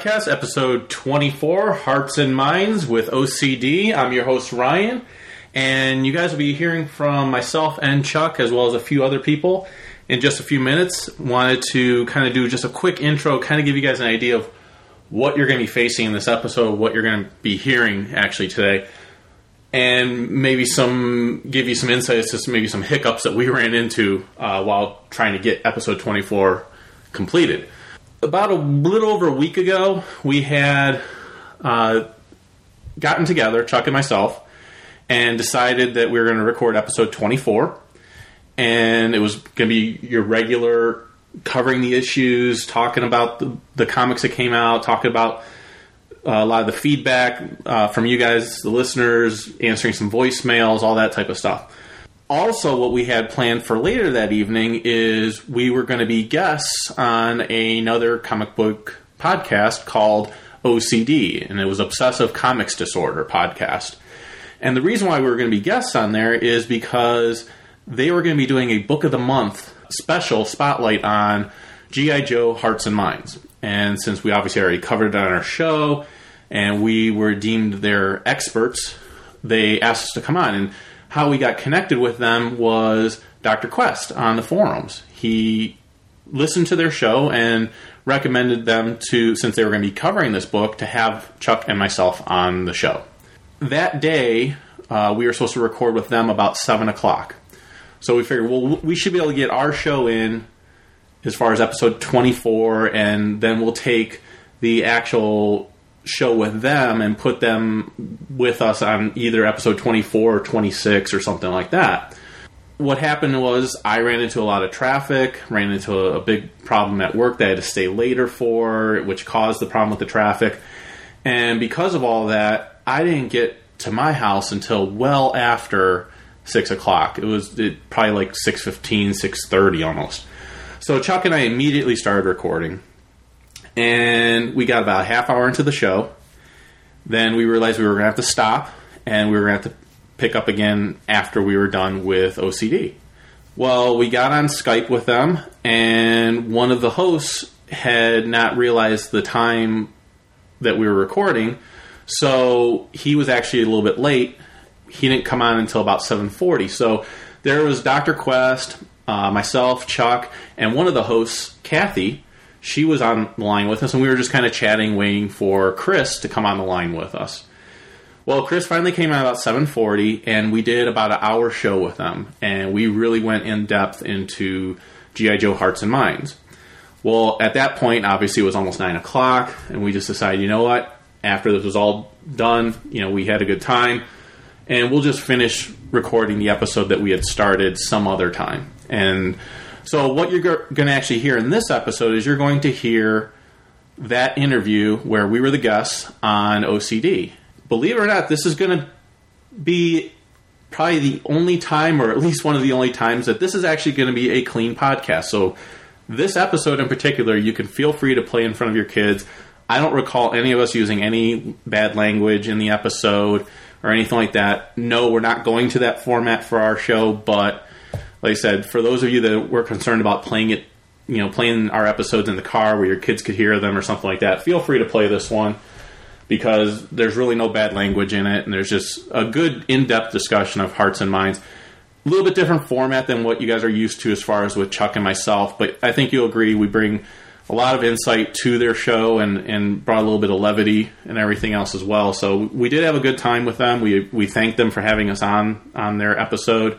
podcast, episode 24, Hearts and Minds with OCD. I'm your host, Ryan, and you guys will be hearing from myself and Chuck, as well as a few other people, in just a few minutes. Wanted to kind of do just a quick intro, kind of give you guys an idea of what you're going to be facing in this episode, what you're going to be hearing actually today, and maybe some give you some insights to maybe some hiccups that we ran into uh, while trying to get episode 24 completed about a little over a week ago, we had uh, gotten together, Chuck and myself, and decided that we were going to record episode 24. And it was going to be your regular covering the issues, talking about the, the comics that came out, talking about uh, a lot of the feedback uh, from you guys, the listeners, answering some voicemails, all that type of stuff also what we had planned for later that evening is we were going to be guests on another comic book podcast called OCD, and it was Obsessive Comics Disorder podcast. And the reason why we were going to be guests on there is because they were going to be doing a book of the month special spotlight on G.I. Joe Hearts and Minds. And since we obviously already covered it on our show and we were deemed their experts, they asked us to come on. And how we got connected with them was Dr. Quest on the forums. He listened to their show and recommended them to, since they were going to be covering this book, to have Chuck and myself on the show. That day, uh, we were supposed to record with them about 7 o'clock. So we figured, well, we should be able to get our show in as far as episode 24, and then we'll take the actual show with them and put them with us on either episode 24 or 26 or something like that. What happened was I ran into a lot of traffic, ran into a, a big problem at work that I had to stay later for, which caused the problem with the traffic. And because of all that, I didn't get to my house until well after six o'clock. It was it, probably like 6.15, 6.30 almost. So Chuck and I immediately started recording and we got about a half hour into the show. Then we realized we were going to have to stop, and we were going to have to pick up again after we were done with OCD. Well, we got on Skype with them, and one of the hosts had not realized the time that we were recording, so he was actually a little bit late. He didn't come on until about 7:40. So there was Dr. Quest, uh, myself, Chuck, and one of the hosts, Kathy, she was on the line with us, and we were just kind of chatting, waiting for Chris to come on the line with us. Well, Chris finally came out about 7:40, and we did about an hour show with them, and we really went in depth into GI Joe Hearts and Minds. Well, at that point, obviously, it was almost nine o'clock, and we just decided, you know what? After this was all done, you know, we had a good time, and we'll just finish recording the episode that we had started some other time. And so, what you're going to actually hear in this episode is you're going to hear that interview where we were the guests on OCD. Believe it or not, this is going to be probably the only time, or at least one of the only times, that this is actually going to be a clean podcast. So, this episode in particular, you can feel free to play in front of your kids. I don't recall any of us using any bad language in the episode or anything like that. No, we're not going to that format for our show, but like I said, for those of you that were concerned about playing it, you know, playing our episodes in the car where your kids could hear them or something like that, feel free to play this one because there's really no bad language in it and there's just a good in-depth discussion of hearts and minds. A little bit different format than what you guys are used to as far as with Chuck and myself, but I think you'll agree we bring a lot of insight to their show and, and brought a little bit of levity and everything else as well. So we did have a good time with them. We we thank them for having us on on their episode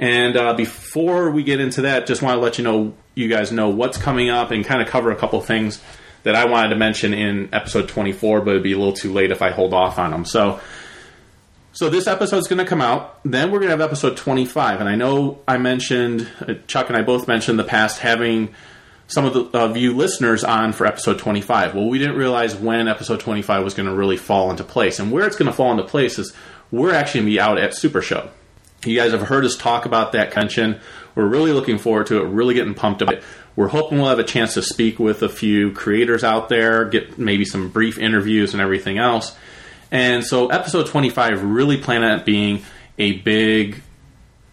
and uh, before we get into that, just want to let you know, you guys know what's coming up and kind of cover a couple things that I wanted to mention in episode 24, but it'd be a little too late if I hold off on them. So, so this episode's going to come out. Then we're going to have episode 25, and I know I mentioned uh, Chuck and I both mentioned the past having some of the of you listeners on for episode 25. Well, we didn't realize when episode 25 was going to really fall into place. And where it's going to fall into place is we're actually going to be out at Super Show. You guys have heard us talk about that convention. We're really looking forward to it, really getting pumped about it. We're hoping we'll have a chance to speak with a few creators out there, get maybe some brief interviews and everything else. And so, episode 25 really plan on being a big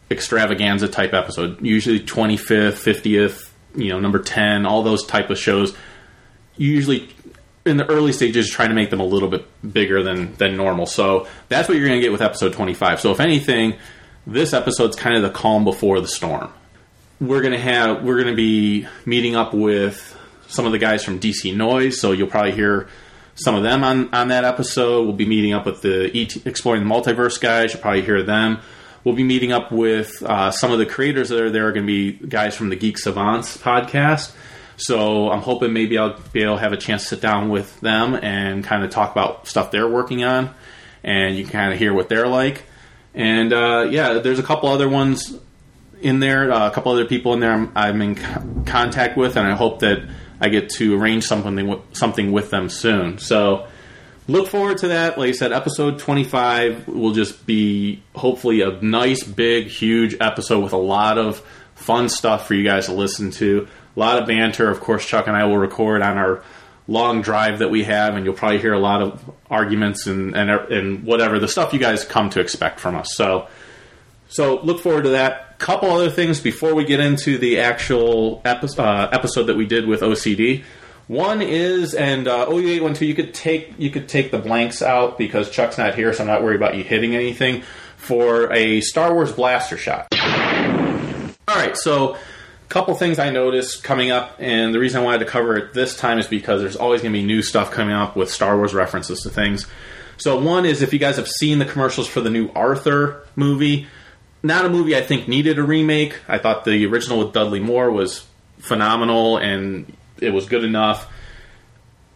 extravaganza type episode, usually 25th, 50th, you know, number 10, all those type of shows. Usually in the early stages trying to make them a little bit bigger than than normal. So that's what you're going to get with episode 25. So if anything, this episode's kind of the calm before the storm. We're to have we're to be meeting up with some of the guys from DC Noise, so you'll probably hear some of them on on that episode. We'll be meeting up with the ET, exploring the multiverse guys. You'll probably hear them. We'll be meeting up with uh, some of the creators that are there. Are going to be guys from the Geek Savants podcast. So I'm hoping maybe I'll be able to have a chance to sit down with them and kind of talk about stuff they're working on, and you can kind of hear what they're like. And uh, yeah, there's a couple other ones in there, uh, a couple other people in there I'm, I'm in co- contact with, and I hope that I get to arrange something something with them soon. So look forward to that. Like I said, episode 25 will just be hopefully a nice, big, huge episode with a lot of fun stuff for you guys to listen to. A lot of banter. Of course, Chuck and I will record on our long drive that we have, and you'll probably hear a lot of arguments and and, and whatever the stuff you guys come to expect from us. So, so look forward to that. Couple other things before we get into the actual epi- uh, episode that we did with OCD. One is, and uh, OU812, you could take you could take the blanks out because Chuck's not here, so I'm not worried about you hitting anything for a Star Wars blaster shot. All right, so couple things I noticed coming up, and the reason I wanted to cover it this time is because there's always going to be new stuff coming up with Star Wars references to things. So one is if you guys have seen the commercials for the new Arthur movie, not a movie I think needed a remake. I thought the original with Dudley Moore was phenomenal and it was good enough.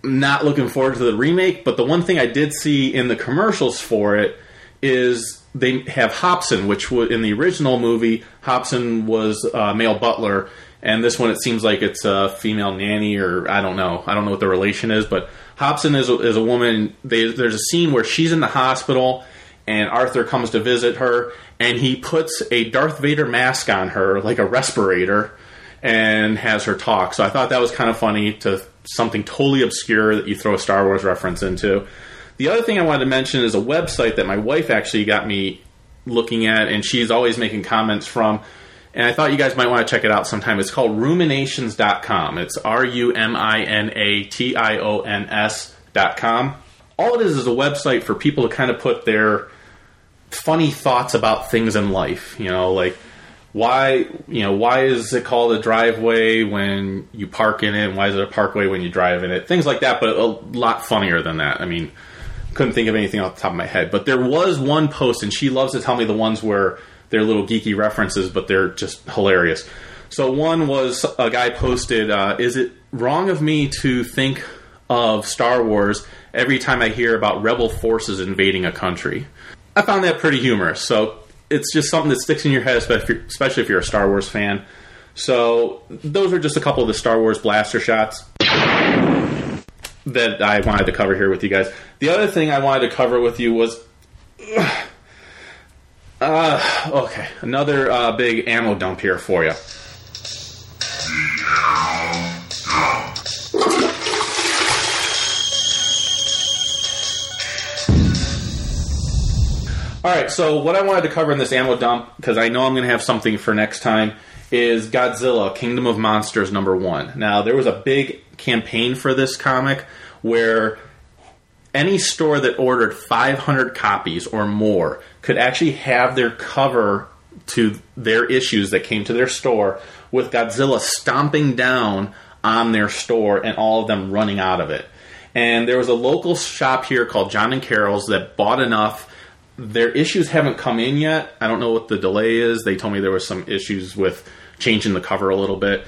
Not looking forward to the remake, but the one thing I did see in the commercials for it is they have Hobson, which was in the original movie, Hobson was a male butler, and this one it seems like it's a female nanny, or I don't know, I don't know what the relation is, but Hobson is a, is a woman. They, there's a scene where she's in the hospital, and Arthur comes to visit her, and he puts a Darth Vader mask on her, like a respirator, and has her talk. So I thought that was kind of funny to something totally obscure that you throw a Star Wars reference into. The other thing I wanted to mention is a website that my wife actually got me looking at, and she's always making comments from. And I thought you guys might want to check it out sometime. It's called ruminations.com. It's R U M I N A T I O N S.com. All it is is a website for people to kind of put their funny thoughts about things in life. You know, like why you know why is it called a driveway when you park in it? And why is it a parkway when you drive in it? Things like that, but a lot funnier than that. I mean, couldn't think of anything off the top of my head. But there was one post, and she loves to tell me the ones where they're little geeky references, but they're just hilarious. So one was a guy posted, uh, "Is it wrong of me to think of Star Wars every time I hear about rebel forces invading a country?" I found that pretty humorous. So it's just something that sticks in your head, especially especially if you're a Star Wars fan. So those are just a couple of the Star Wars blaster shots that I wanted to cover here with you guys. The other thing I wanted to cover with you was, uh, okay, another uh, big ammo dump here for you. All right, so what I wanted to cover in this ammo dump, because I know I'm going to have something for next time, is Godzilla Kingdom of Monsters number one. Now, there was a big campaign for this comic where any store that ordered 500 copies or more could actually have their cover to their issues that came to their store with Godzilla stomping down on their store and all of them running out of it. And there was a local shop here called John and Carol's that bought enough. Their issues haven't come in yet. I don't know what the delay is. They told me there was some issues with changing the cover a little bit.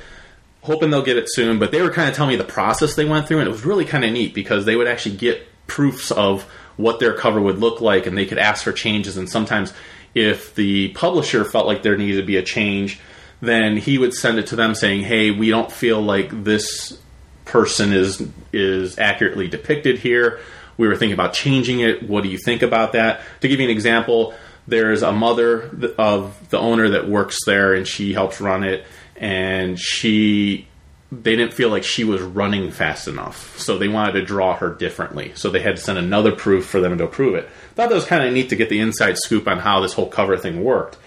Hoping they'll get it soon, but they were kind of telling me the process they went through, and it was really kind of neat because they would actually get proofs of what their cover would look like, and they could ask for changes. And sometimes, if the publisher felt like there needed to be a change, then he would send it to them saying, "Hey, we don't feel like this person is is accurately depicted here. We were thinking about changing it. What do you think about that?" To give you an example, there's a mother of the owner that works there, and she helps run it, and she they didn't feel like she was running fast enough, so they wanted to draw her differently. So they had to send another proof for them to approve it. Thought that was kind of neat to get the inside scoop on how this whole cover thing worked.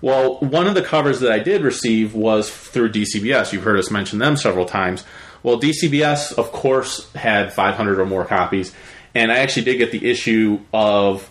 Well, one of the covers that I did receive was through DCBS. You've heard us mention them several times. Well, DCBS, of course, had 500 or more copies, and I actually did get the issue of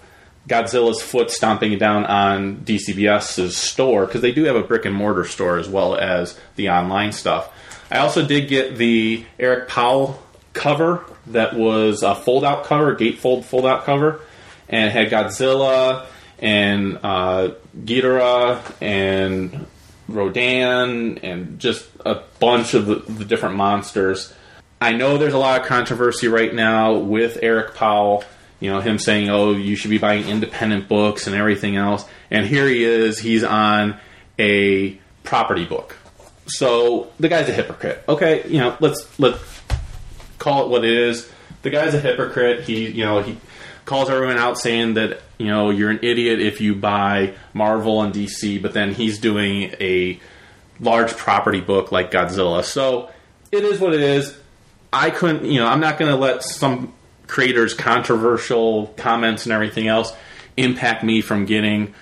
Godzilla's foot stomping down on DCBS's store because they do have a brick and mortar store as well as the online stuff. I also did get the Eric Powell cover that was a fold out cover, gatefold fold out cover, and had Godzilla and uh, Ghidorah and Rodan and just a bunch of the, the different monsters. I know there's a lot of controversy right now with Eric Powell. You know, him saying, "Oh, you should be buying independent books and everything else." And here he is. He's on a property book so the guy's a hypocrite. Okay, you know, let's let call it what it is. The guy's a hypocrite. He, you know, he calls everyone out saying that you know you're an idiot if you buy Marvel and DC, but then he's doing a large property book like Godzilla. So it is what it is. I couldn't, you know, I'm not going to let some creators' controversial comments and everything else impact me from getting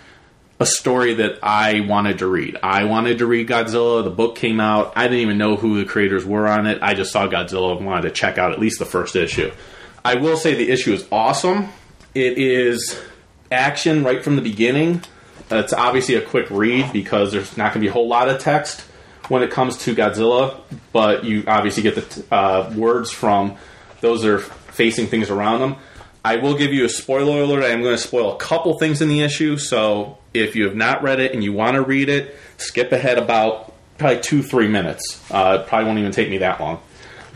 a story that I wanted to read. I wanted to read Godzilla. The book came out. I didn't even know who the creators were on it. I just saw Godzilla and wanted to check out at least the first issue. I will say the issue is awesome. It is action right from the beginning. It's obviously a quick read because there's not going to be a whole lot of text when it comes to Godzilla, but you obviously get the uh, words from those are facing things around them. I will give you a spoiler alert. I am going to spoil a couple things in the issue, so if you have not read it and you want to read it, skip ahead about probably two, three minutes. Uh, it probably won't even take me that long.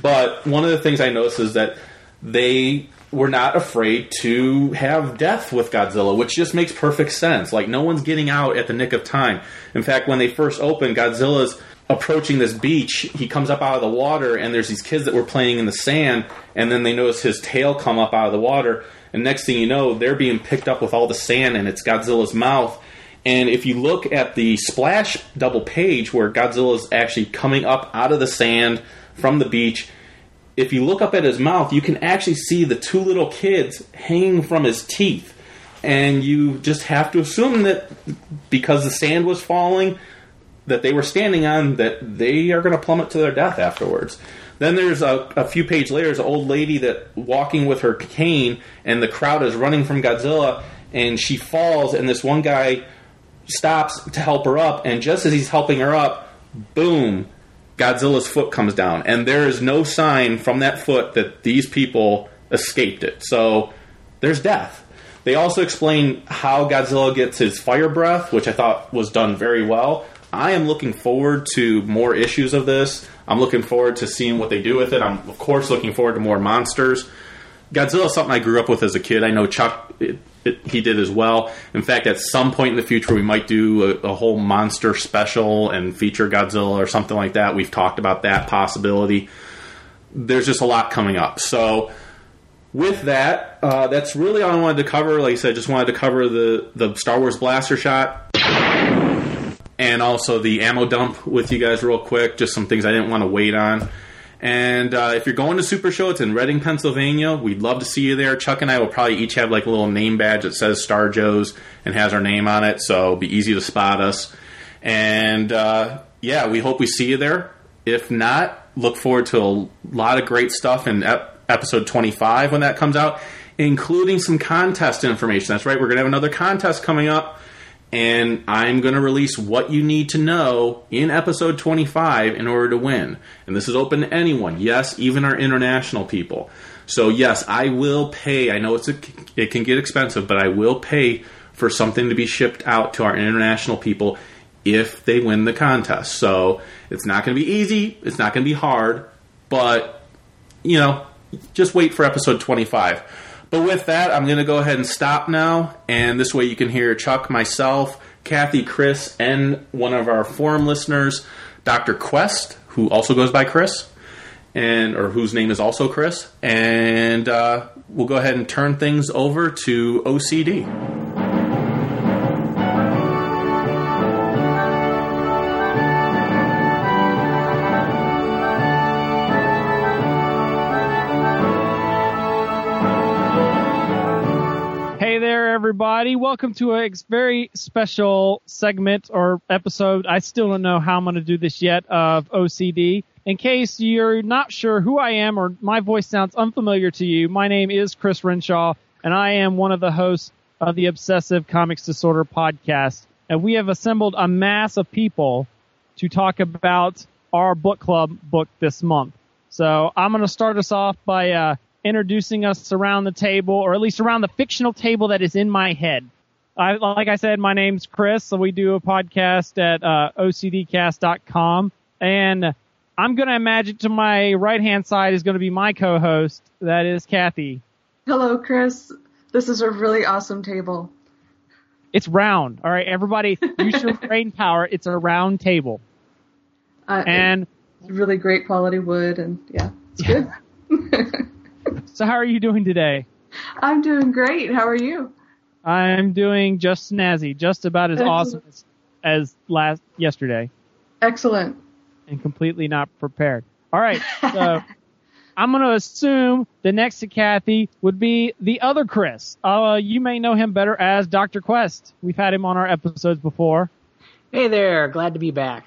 But one of the things I noticed is that they were not afraid to have death with Godzilla, which just makes perfect sense. Like, no one's getting out at the nick of time. In fact, when they first opened, Godzilla's approaching this beach. He comes up out of the water, and there's these kids that were playing in the sand, and then they notice his tail come up out of the water. And next thing you know, they're being picked up with all the sand, and it's Godzilla's mouth and if you look at the splash double page where Godzilla is actually coming up out of the sand from the beach, if you look up at his mouth, you can actually see the two little kids hanging from his teeth. And you just have to assume that because the sand was falling that they were standing on, that they are going to plummet to their death afterwards. Then there's a, a few pages later, there's an old lady that walking with her cane, and the crowd is running from Godzilla, and she falls, and this one guy stops to help her up, and just as he's helping her up, boom, Godzilla's foot comes down. And there is no sign from that foot that these people escaped it. So there's death. They also explain how Godzilla gets his fire breath, which I thought was done very well. I am looking forward to more issues of this. I'm looking forward to seeing what they do with it. I'm, of course, looking forward to more monsters. Godzilla is something I grew up with as a kid. I know Chuck it, he did as well. In fact, at some point in the future, we might do a, a, whole monster special and feature Godzilla or something like that. We've talked about that possibility. There's just a lot coming up. So, with that, uh, that's really all I wanted to cover. Like I said, just wanted to cover the the Star Wars blaster shot. And also the ammo dump with you guys real quick. Just some things I didn't want to wait on. And uh, if you're going to Super Show, it's in Reading, Pennsylvania. We'd love to see you there. Chuck and I will probably each have like a little name badge that says Star Joe's and has our name on it, so it'll be easy to spot us. And uh, yeah, we hope we see you there. If not, look forward to a lot of great stuff in ep- episode 25 when that comes out, including some contest information. That's right, we're going to have another contest coming up and I'm going to release what you need to know in episode 25 in order to win. And this is open to anyone. Yes, even our international people. So yes, I will pay. I know it's a, it can get expensive, but I will pay for something to be shipped out to our international people if they win the contest. So it's not going to be easy. It's not going to be hard, but you know, just wait for episode 25. But with that, I'm going to go ahead and stop now, and this way you can hear Chuck, myself, Kathy, Chris, and one of our forum listeners, Dr. Quest, who also goes by Chris, and or whose name is also Chris, and uh, we'll go ahead and turn things over to OCD. Everybody. Welcome to a very special segment or episode. I still don't know how I'm going to do this yet of OCD. In case you're not sure who I am or my voice sounds unfamiliar to you, my name is Chris Renshaw, and I am one of the hosts of the Obsessive Comics Disorder podcast. And we have assembled a mass of people to talk about our book club book this month. So I'm going to start us off by uh, introducing us around the table, or at least around the fictional table that is in my head. I, like I said, my name's Chris. So we do a podcast at uh, OCDcast.com, and I'm going to imagine to my right hand side is going to be my co-host. That is Kathy. Hello, Chris. This is a really awesome table. It's round. All right, everybody, use your brain power. It's a round table, Uh, and really great quality wood, and yeah, it's good. so how are you doing today? I'm doing great. How are you? I'm doing just snazzy, just about as Excellent. awesome as, as last yesterday, Excellent. and completely not prepared. All right, so I'm going to assume the next to Kathy would be the other Chris. Uh, you may know him better as Dr. Quest. We've had him on our episodes before. Hey there, glad to be back.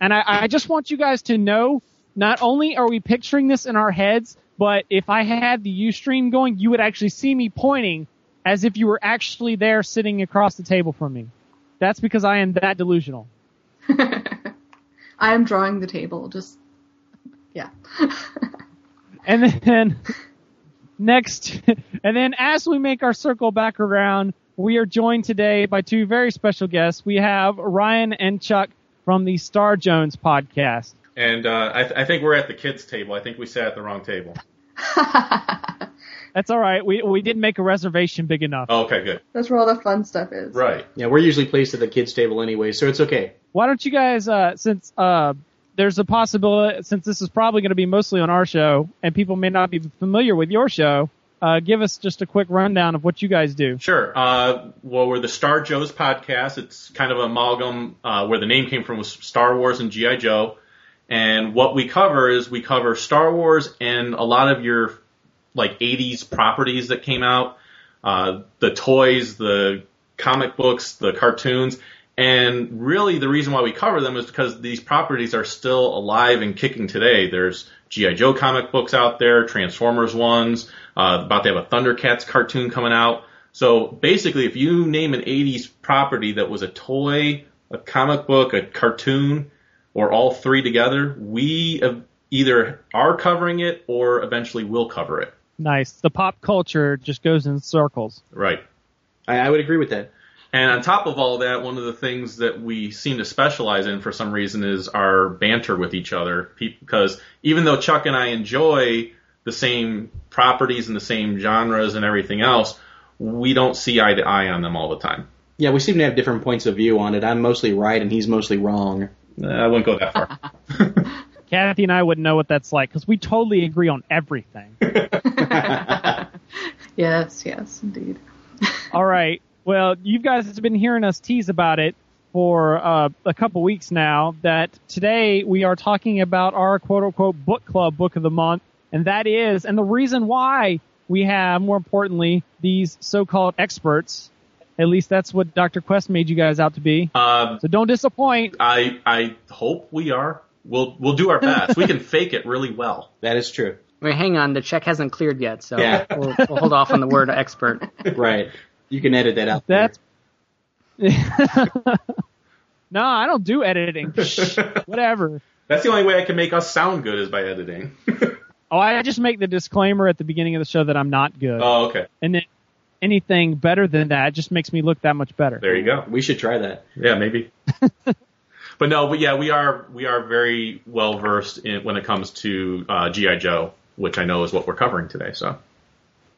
And I, I just want you guys to know, not only are we picturing this in our heads, but if I had the Ustream going, you would actually see me pointing as if you were actually there sitting across the table from me. That's because I am that delusional. I am drawing the table. Just yeah. And then next, and then as we make our circle back around, we are joined today by two very special guests. We have Ryan and Chuck from the Star Joe's podcast. And uh, I, th- I think we're at the kids' table. I think we sat at the wrong table. That's all right. We we did make a reservation big enough. Oh, okay, good. That's where all the fun stuff is. Right. Yeah, we're usually placed at the kids' table anyway, so it's okay. Why don't you guys, uh, since uh, there's a possibility, since this is probably going to be mostly on our show, and people may not be familiar with your show, uh, give us just a quick rundown of what you guys do. Sure. Uh, well, we're the Star Joe's podcast. It's kind of an amalgam uh, where the name came from was Star Wars and GI Joe. And what we cover is we cover Star Wars and a lot of your like 80s properties that came out, uh, the toys, the comic books, the cartoons. And really the reason why we cover them is because these properties are still alive and kicking today. There's G.I. Joe comic books out there, Transformers ones, uh, about to have a Thundercats cartoon coming out. So basically, if you name an 80s property that was a toy, a comic book, a cartoon, or all three together, we uh, either are covering it or eventually will cover it. Nice. The pop culture just goes in circles. Right. I, I would agree with that. And on top of all that, one of the things that we seem to specialize in for some reason is our banter with each other. Because even though Chuck and I enjoy the same properties and the same genres and everything else, we don't see eye to eye on them all the time. Yeah, we seem to have different points of view on it. I'm mostly right and he's mostly wrong. I wouldn't go that far. Kathy and I wouldn't know what that's like because we totally agree on everything. Yes, yes, indeed. All right. Well, you guys have been hearing us tease about it for uh, a couple weeks now. That today we are talking about our quote unquote book club book of the month, and that is, and the reason why we have, more importantly, these so-called experts. At least that's what Dr. Quest made you guys out to be. Uh, So don't disappoint. I I hope we are. We'll we'll do our best. we can fake it really well. That is true. Wait, hang on. The check hasn't cleared yet, so Yeah. we'll, we'll hold off on the word expert. Right. You can edit that out. That's. no, I don't do editing. Whatever. That's the only way I can make us sound good is by editing. Oh, I just make the disclaimer at the beginning of the show that I'm not good. oh, okay. and then anything better than that just makes me look that much better. There you go. We should try that. Yeah, maybe. but no, but yeah, we are we are very well versed in when it comes to uh, GI Joe, which I know is what we're covering today. So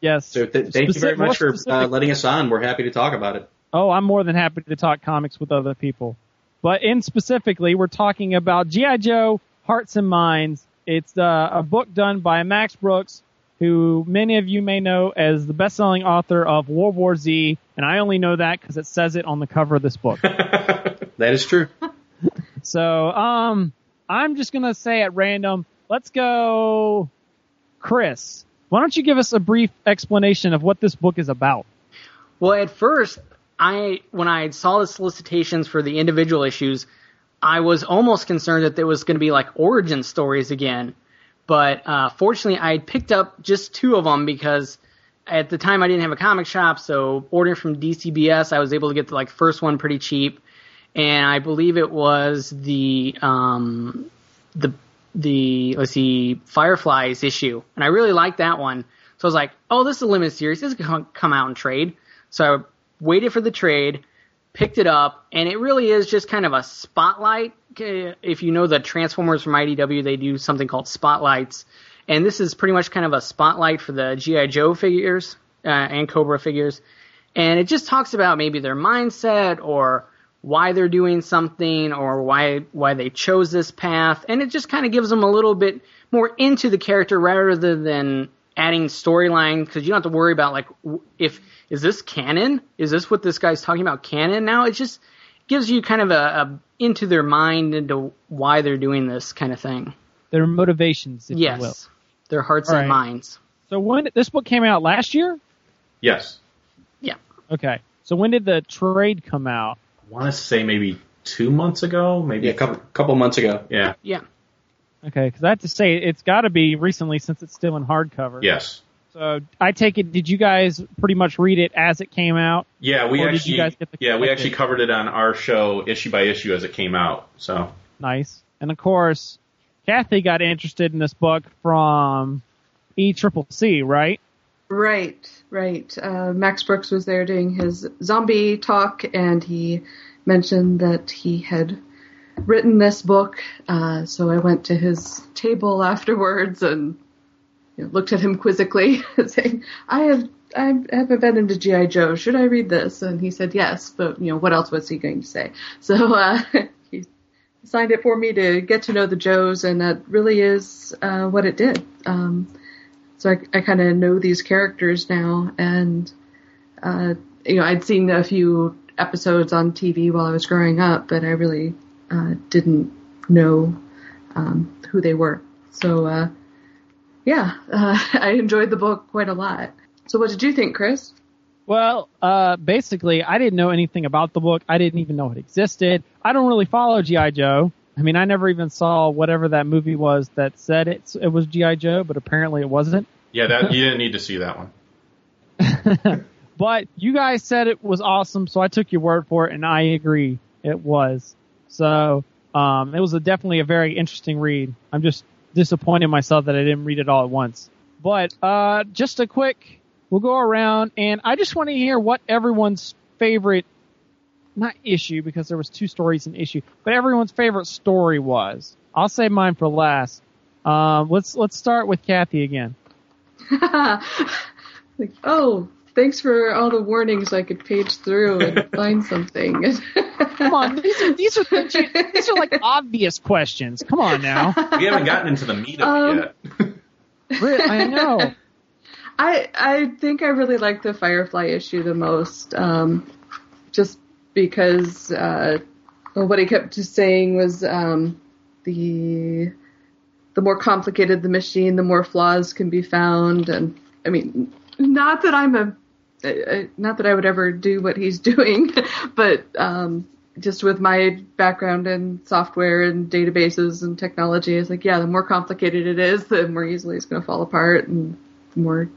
Yes. So th- thank you very much for uh, letting us on. We're happy to talk about it. Oh, I'm more than happy to talk comics with other people. But in specifically, we're talking about G.I. Joe Hearts and Minds. It's uh, a book done by Max Brooks, who many of you may know as the best-selling author of World War Z, and I only know that because it says it on the cover of this book. That is true. so, um, I'm just gonna say at random, let's go, Chris. Why don't you give us a brief explanation of what this book is about? Well, at first, I when I saw the solicitations for the individual issues, I was almost concerned that there was going to be like origin stories again. But uh, fortunately, I picked up just two of them because at the time I didn't have a comic shop, so ordering from DCBS, I was able to get the like first one pretty cheap, and I believe it was the um, the the let's see Fireflies issue, and I really liked that one. So I was like, oh, this is a limited series. This can come out and trade. So I waited for the trade, picked it up, and it really is just kind of a spotlight. If you know the Transformers from IDW, they do something called spotlights, and this is pretty much kind of a spotlight for the GI Joe figures uh, and Cobra figures, and it just talks about maybe their mindset or why they're doing something or why why they chose this path, and it just kind of gives them a little bit more into the character rather than adding storyline because you don't have to worry about like if is this canon? Is this what this guy's talking about canon now? It just gives you kind of a, a into their mind into why they're doing this kind of thing. Their motivations, if you will. yes, their hearts All and right. minds. So when this book came out last year? Yes. Yeah, Okay. So when did the trade come out? I want to say maybe two months ago, maybe Yeah, a couple couple months ago. Yeah. yeah. Okay, because I have to say it's got to be recently since it's still in hardcover. Yes. So I take it. Did you guys pretty much read it as it came out? Yeah, we actually you guys get the yeah we collected? actually covered it on our show issue by issue as it came out. So Nice. And of course, Kathy got interested in this book from E Triple C, right? Right, right. Uh, Max Brooks was there doing his zombie talk, and he mentioned that he had written this book. Uh, so I went to his table afterwards and you know, looked at him quizzically, saying, "I have." I haven't been into GI Joe. Should I read this? And he said yes, but you know what else was he going to say? So uh, he signed it for me to get to know the Joes, and that really is uh, what it did. Um, so I, I kind of know these characters now, and uh, you know I'd seen a few episodes on TV while I was growing up, but I really uh, didn't know um, who they were. So uh, yeah, uh, I enjoyed the book quite a lot. So what did you think, Chris? Well, uh, basically, I didn't know anything about the book. I didn't even know it existed. I don't really follow GI Joe. I mean, I never even saw whatever that movie was that said it it was GI Joe, but apparently it wasn't. yeah, that you didn't need to see that one. But you guys said it was awesome, so I took your word for it, and I agree, it was. So um, it was a, definitely a very interesting read. I'm just disappointed in myself that I didn't read it all at once. But uh, just a quick, we'll go around, and I just want to hear what everyone's favorite, not issue because there was two stories in issue, but everyone's favorite story was. I'll save mine for last. Um, let's let's start with Kathy again. like, oh, thanks for all the warnings. I could page through and find something. Come on, these are these are the, these are like obvious questions. Come on now. We haven't gotten into the meat of Um, it yet. I know. I I think I really like the Firefly issue the most, um, just because uh, what he kept just saying was um, the the more complicated the machine, the more flaws can be found, and I mean, not that I'm a uh, not that I would ever do what he's doing, but um, just with my background in software and databases and technology, it's like, yeah, the more complicated it is, the more easily it's going to fall apart, and the more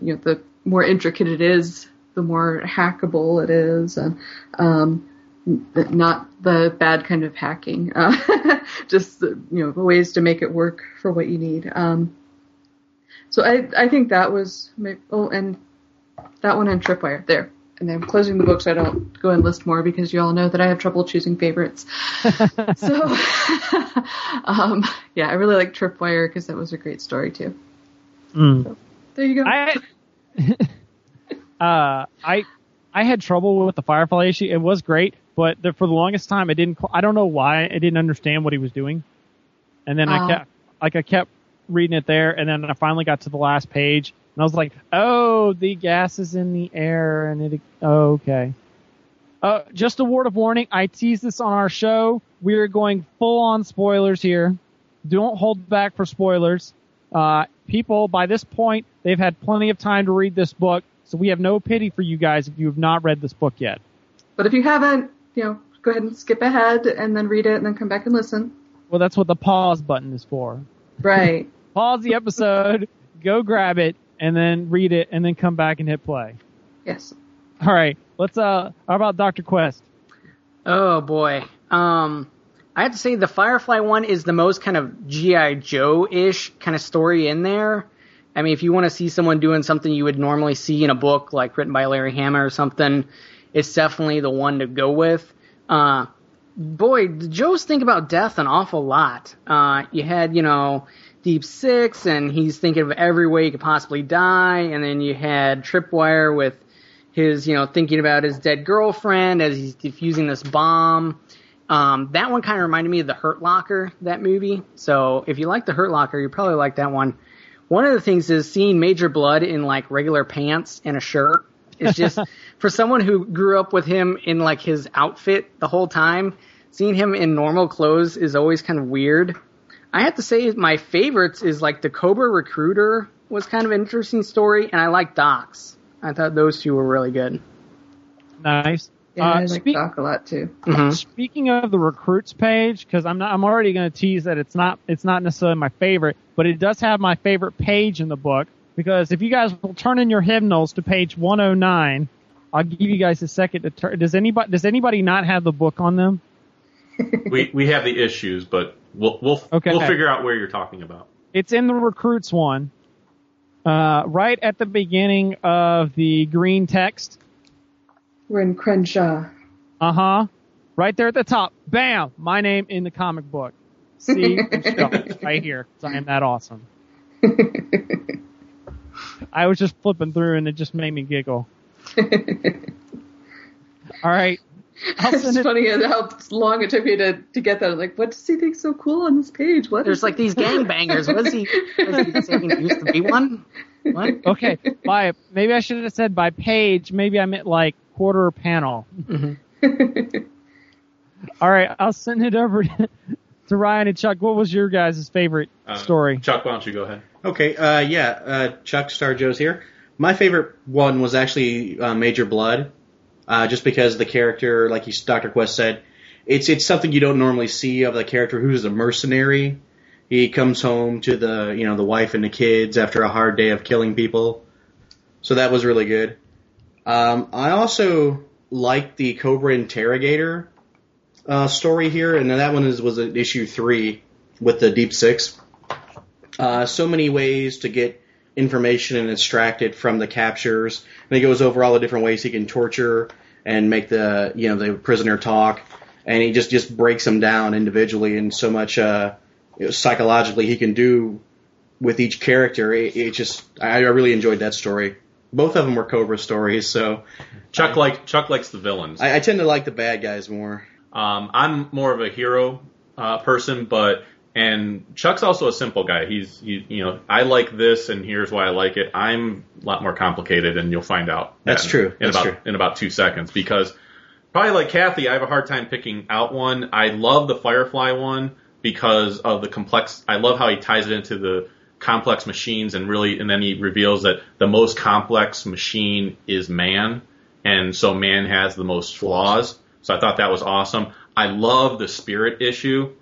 you know, the more intricate it is, the more hackable it is, and um, not the bad kind of hacking, uh, just you know ways to make it work for what you need. Um, so I I think that was my, oh and that one and Tripwire there. And then I'm closing the book so I don't go and list more because you all know that I have trouble choosing favorites. so, um, yeah, I really like Tripwire because that was a great story too. Mm. There you go. I uh, I I had trouble with the Firefly issue. It was great, but the, for the longest time, I didn't. I don't know why I didn't understand what he was doing, and then I Oh. kept like I kept reading it there, and then I finally got to the last page, and I was like, "Oh, the gas is in the air," and it. Oh, okay. Uh, just a word of warning. I teased this on our show. We are going full on spoilers here. Don't hold back for spoilers. Uh, people, by this point, they've had plenty of time to read this book, so we have no pity for you guys if you have not read this book yet. But if you haven't, you know, go ahead and skip ahead and then read it and then come back and listen. Well, that's what the pause button is for. Right. Pause the episode, go grab it, and then read it, and then come back and hit play. yes. All right, let's. Uh, how about Doctor Quest? Oh boy. Um, I have to say the Firefly one is the most kind of GI Joe ish kind of story in there. I mean, if you want to see someone doing something you would normally see in a book like written by Larry Hama or something, it's definitely the one to go with. Uh, boy, the Joes think about death an awful lot. Uh, you had, you know, Deep Six, and he's thinking of every way he could possibly die, and then you had Tripwire with his, you know, thinking about his dead girlfriend as he's defusing this bomb. Um, that one kind of reminded me of the Hurt Locker, that movie. So if you like the Hurt Locker, you probably like that one. One of the things is seeing Major Blood in like regular pants and a shirt. It's just for someone who grew up with him in like his outfit the whole time, seeing him in normal clothes is always kind of weird. I have to say my favorites is like the Cobra Recruiter was kind of an interesting story, and I like Docs. I thought those two were really good. Nice. Yeah, Uh, I like speak- Doc a lot too. hmm Speaking of the recruits page, because I'm not, I'm already going to tease that it's not, it's not necessarily my favorite, but it does have my favorite page in the book. Because if you guys will turn in your hymnals to page 109, I'll give you guys a second to turn. Does anybody, does anybody not have the book on them? We we have the issues, but we'll we'll Okay. we'll figure out where you're talking about. It's in the recruits one, uh, right at the beginning of the green text. We're in Crenshaw. Uh huh. Right there at the top. Bam! My name in the comic book. See, right here. 'cause I am that awesome. I was just flipping through and it just made me giggle. All right. I'll it's send it. funny how long it took me to, to get that. I'm like, what does he think so cool on this page? What? There's like these gangbangers. What is he? Was he saying he used to be one? What? Okay. By maybe I should have said by page. Maybe I meant like quarter panel. All right. I'll send it over to, to Ryan and Chuck. What was your guys' favorite Uh, story? Chuck, why don't you go ahead? Okay, uh, yeah, uh, Chuck Star Joe's here. My favorite one was actually uh, Major Blood, uh, just because the character, like Dr. Quest said, it's it's something you don't normally see of the character who's a mercenary. He comes home to the you know the wife and the kids after a hard day of killing people, so that was really good. Um, I also liked the Cobra Interrogator uh, story here, and that one is, was at issue three with the Deep Six uh, so many ways to get information and extract it from the captures. And he goes over all the different ways he can torture and make the you know the prisoner talk. And he just just breaks them down individually and so much uh, psychologically he can do with each character. It, it just I, I really enjoyed that story. Both of them were Cobra stories, so Chuck like Chuck likes the villains. I, I tend to like the bad guys more. Um, I'm more of a hero uh, person, but and Chuck's also a simple guy. He's he, you know I like this, and here's why I like it. I'm a lot more complicated, and you'll find out. That's that true. In That's about true. in about two seconds, because probably like Kathy, I have a hard time picking out one. I love the Firefly one because of the complex. I love how he ties it into the complex machines, and really, and then he reveals that the most complex machine is man, and so man has the most flaws. So I thought that was awesome. I love the spirit issue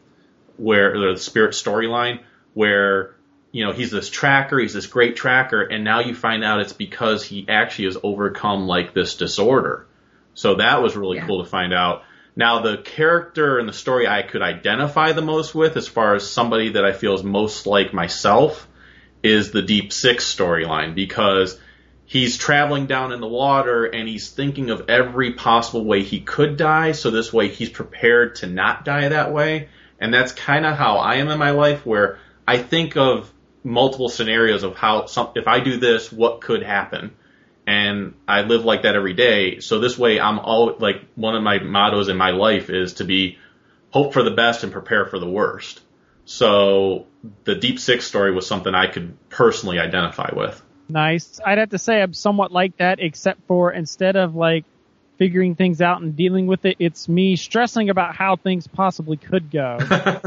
where the spirit storyline where you know he's this tracker, he's this great tracker, and now you find out it's because he actually has overcome like this disorder. So that was really Yeah. cool to find out. Now the character and the story I could identify the most with, as far as somebody that I feel is most like myself, is the Deep Six storyline because he's traveling down in the water and he's thinking of every possible way he could die. So this way he's prepared to not die that way. And that's kind of how I am in my life where I think of multiple scenarios of how some, if I do this, what could happen. and I live like that every day. So this way, I'm all like one of my mottos in my life is to be hope for the best and prepare for the worst. So the Deep Six story was something I could personally identify with. Nice. I'd have to say I'm somewhat like that, except for instead of like figuring things out and dealing with it, it's me stressing about how things possibly could go.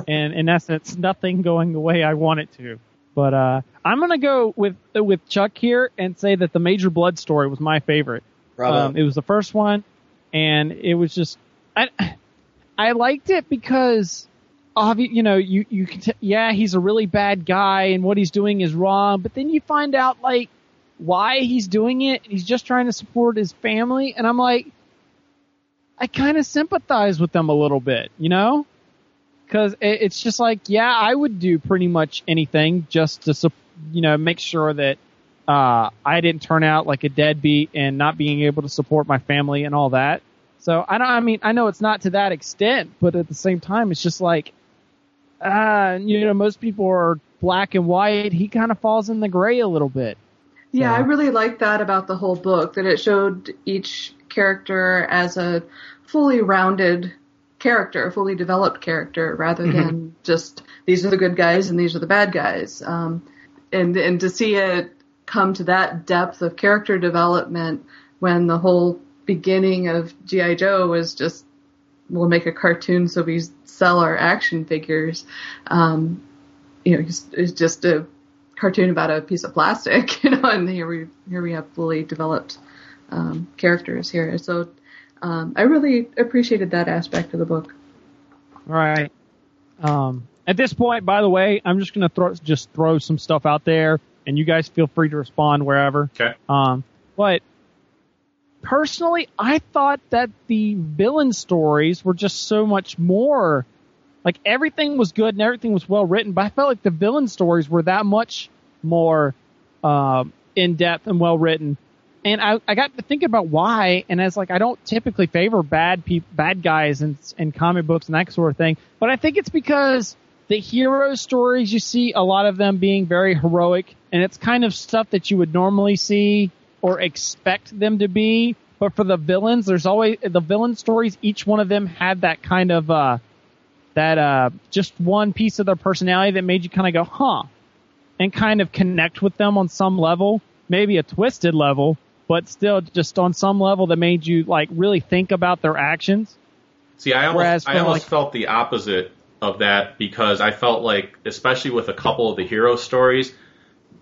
and in essence, nothing going the way I want it to. But uh, I'm gonna go with with Chuck here and say that the Major Bludd story was my favorite. Um, it was the first one, and it was just I I liked it because obvi- you know you you can t- yeah he's a really bad guy and what he's doing is wrong, but then you find out like why he's doing it. He's just trying to support his family, and I'm like, I kind of sympathize with them a little bit, you know, because it, it's just like yeah I would do pretty much anything just to you know make sure that uh, I didn't turn out like a deadbeat and not being able to support my family and all that. So I don't. I mean, I know it's not to that extent, but at the same time, it's just like, uh, you know, most people are black and white. He kind of falls in the gray a little bit. Yeah, I really liked that about the whole book, that it showed each character as a fully rounded character, a fully developed character, rather than just these are the good guys and these are the bad guys. Um, and and to see it come to that depth of character development when the whole beginning of GI Joe was just we'll make a cartoon so we sell our action figures. Um, you know, it's, it's just a cartoon about a piece of plastic, you know, and here we here we have fully developed um, characters here. So um, I really appreciated that aspect of the book. All right. Um, at this point, by the way, I'm just gonna throw just throw some stuff out there, and you guys feel free to respond wherever. Okay. Um, but personally, I thought that the villain stories were just so much more. Like everything was good and everything was well written, but I felt like the villain stories were that much more um in depth and well written. And I, I got to thinking about why, and as like I don't typically favor bad peop bad guys in in comic books and that sort of thing, but I think it's because the hero stories you see a lot of them being very heroic, and it's kind of stuff that you would normally see or expect them to be. But for the villains, there's always the villain stories. Each one of them had that kind of uh, that uh, just one piece of their personality that made you kind of go, huh, and kind of connect with them on some level, maybe a twisted level, but still just on some level that made you like really think about their actions. See, I almost, I almost like- felt the opposite of that because I felt like, especially with a couple of the hero stories,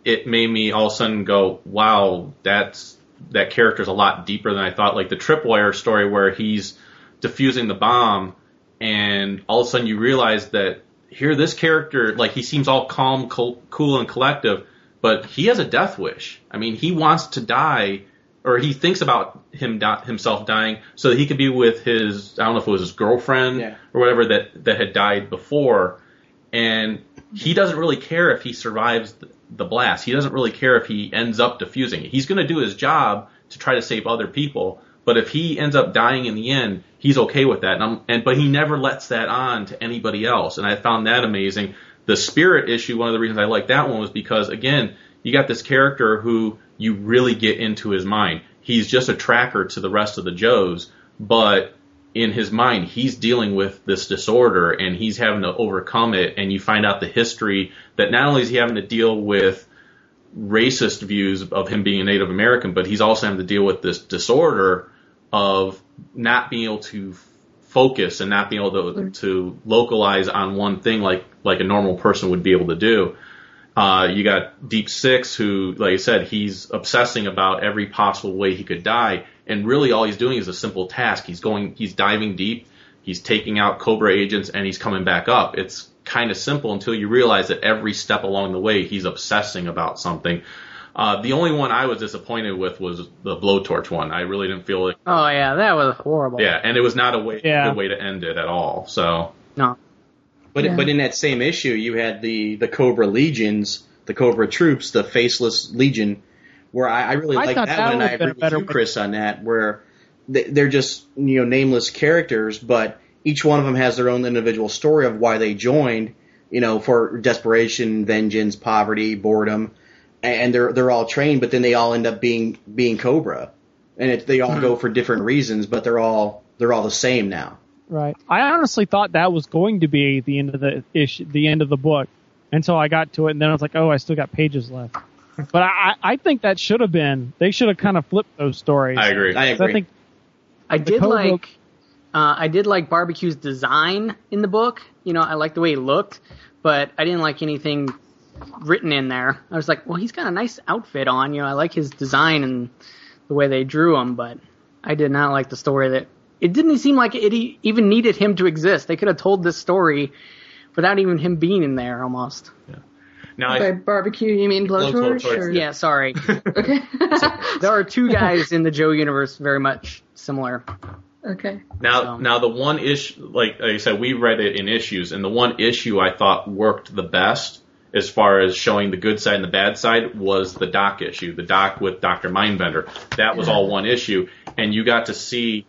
it made me all of a sudden go, "Wow, that's that character's a lot deeper than I thought." Like the Tripwire story where he's defusing the bomb, and all of a sudden you realize that here this character, like he seems all calm, cool, cool and collective, but he has a death wish. I mean, he wants to die or he thinks about him himself dying so that he could be with his I don't know if it was his girlfriend Yeah. or whatever that that had died before, and he doesn't really care if he survives the, the blast. He doesn't really care if he ends up defusing it. He's going to do his job to try to save other people, but if he ends up dying in the end, he's okay with that. And, and but he never lets that on to anybody else, and I found that amazing. The spirit issue, one of the reasons I like that one was because again, you got this character who you really get into his mind. He's just a tracker to the rest of the Joes, but in his mind, he's dealing with this disorder and he's having to overcome it. And you find out the history that not only is he having to deal with racist views of him being a Native American, but he's also having to deal with this disorder of not being able to focus and not being able to, to localize on one thing like, like a normal person would be able to do. Uh, you got Deep Six, who, like I said, he's obsessing about every possible way he could die, and really all he's doing is a simple task. He's going, he's diving deep, he's taking out Cobra agents, and he's coming back up. It's kind of simple until you realize that every step along the way he's obsessing about something. Uh, the only one I was disappointed with was the blowtorch one. I really didn't feel like. Oh yeah, that was horrible. Yeah, and it was not a way, Yeah. good way to end it at all. So No. But Yeah. but in that same issue, you had the the Cobra legions, the Cobra troops, the Faceless Legion, where I, I really like that, that one. And I would've agree a better with you, Chris, on that, where they, they're just you know nameless characters, but each one of them has their own individual story of why they joined. You know, for desperation, vengeance, poverty, boredom, and they're they're all trained, but then they all end up being being Cobra, and it, they all go for different reasons, but they're all they're all the same now. Right. I honestly thought that was going to be the end of the issue, the end of the book, until I got to it, and then I was like, oh, I still got pages left. But I, I think that should have been. They should have kind of flipped those stories. I agree. I agree. think I did Cobra- like uh, I did like Barbecue's design in the book. You know, I liked the way he looked, but I didn't like anything written in there. I was like, well, he's got a nice outfit on. You know, I like his design and the way they drew him, but I did not like the story that. It didn't seem like it e- even needed him to exist. They could have told this story without even him being in there, almost. Now, By I, barbecue, you mean blowtorch? Blowtorch, or- Yeah, sorry. Okay. there are two guys in the Joe universe very much similar. okay. now, So- now the one issue, like, like I said, we read it in issues, and the one issue I thought worked the best as far as showing the good side and the bad side was the Doc issue, the Doc with Doctor Mindbender. That was all one issue, and you got to see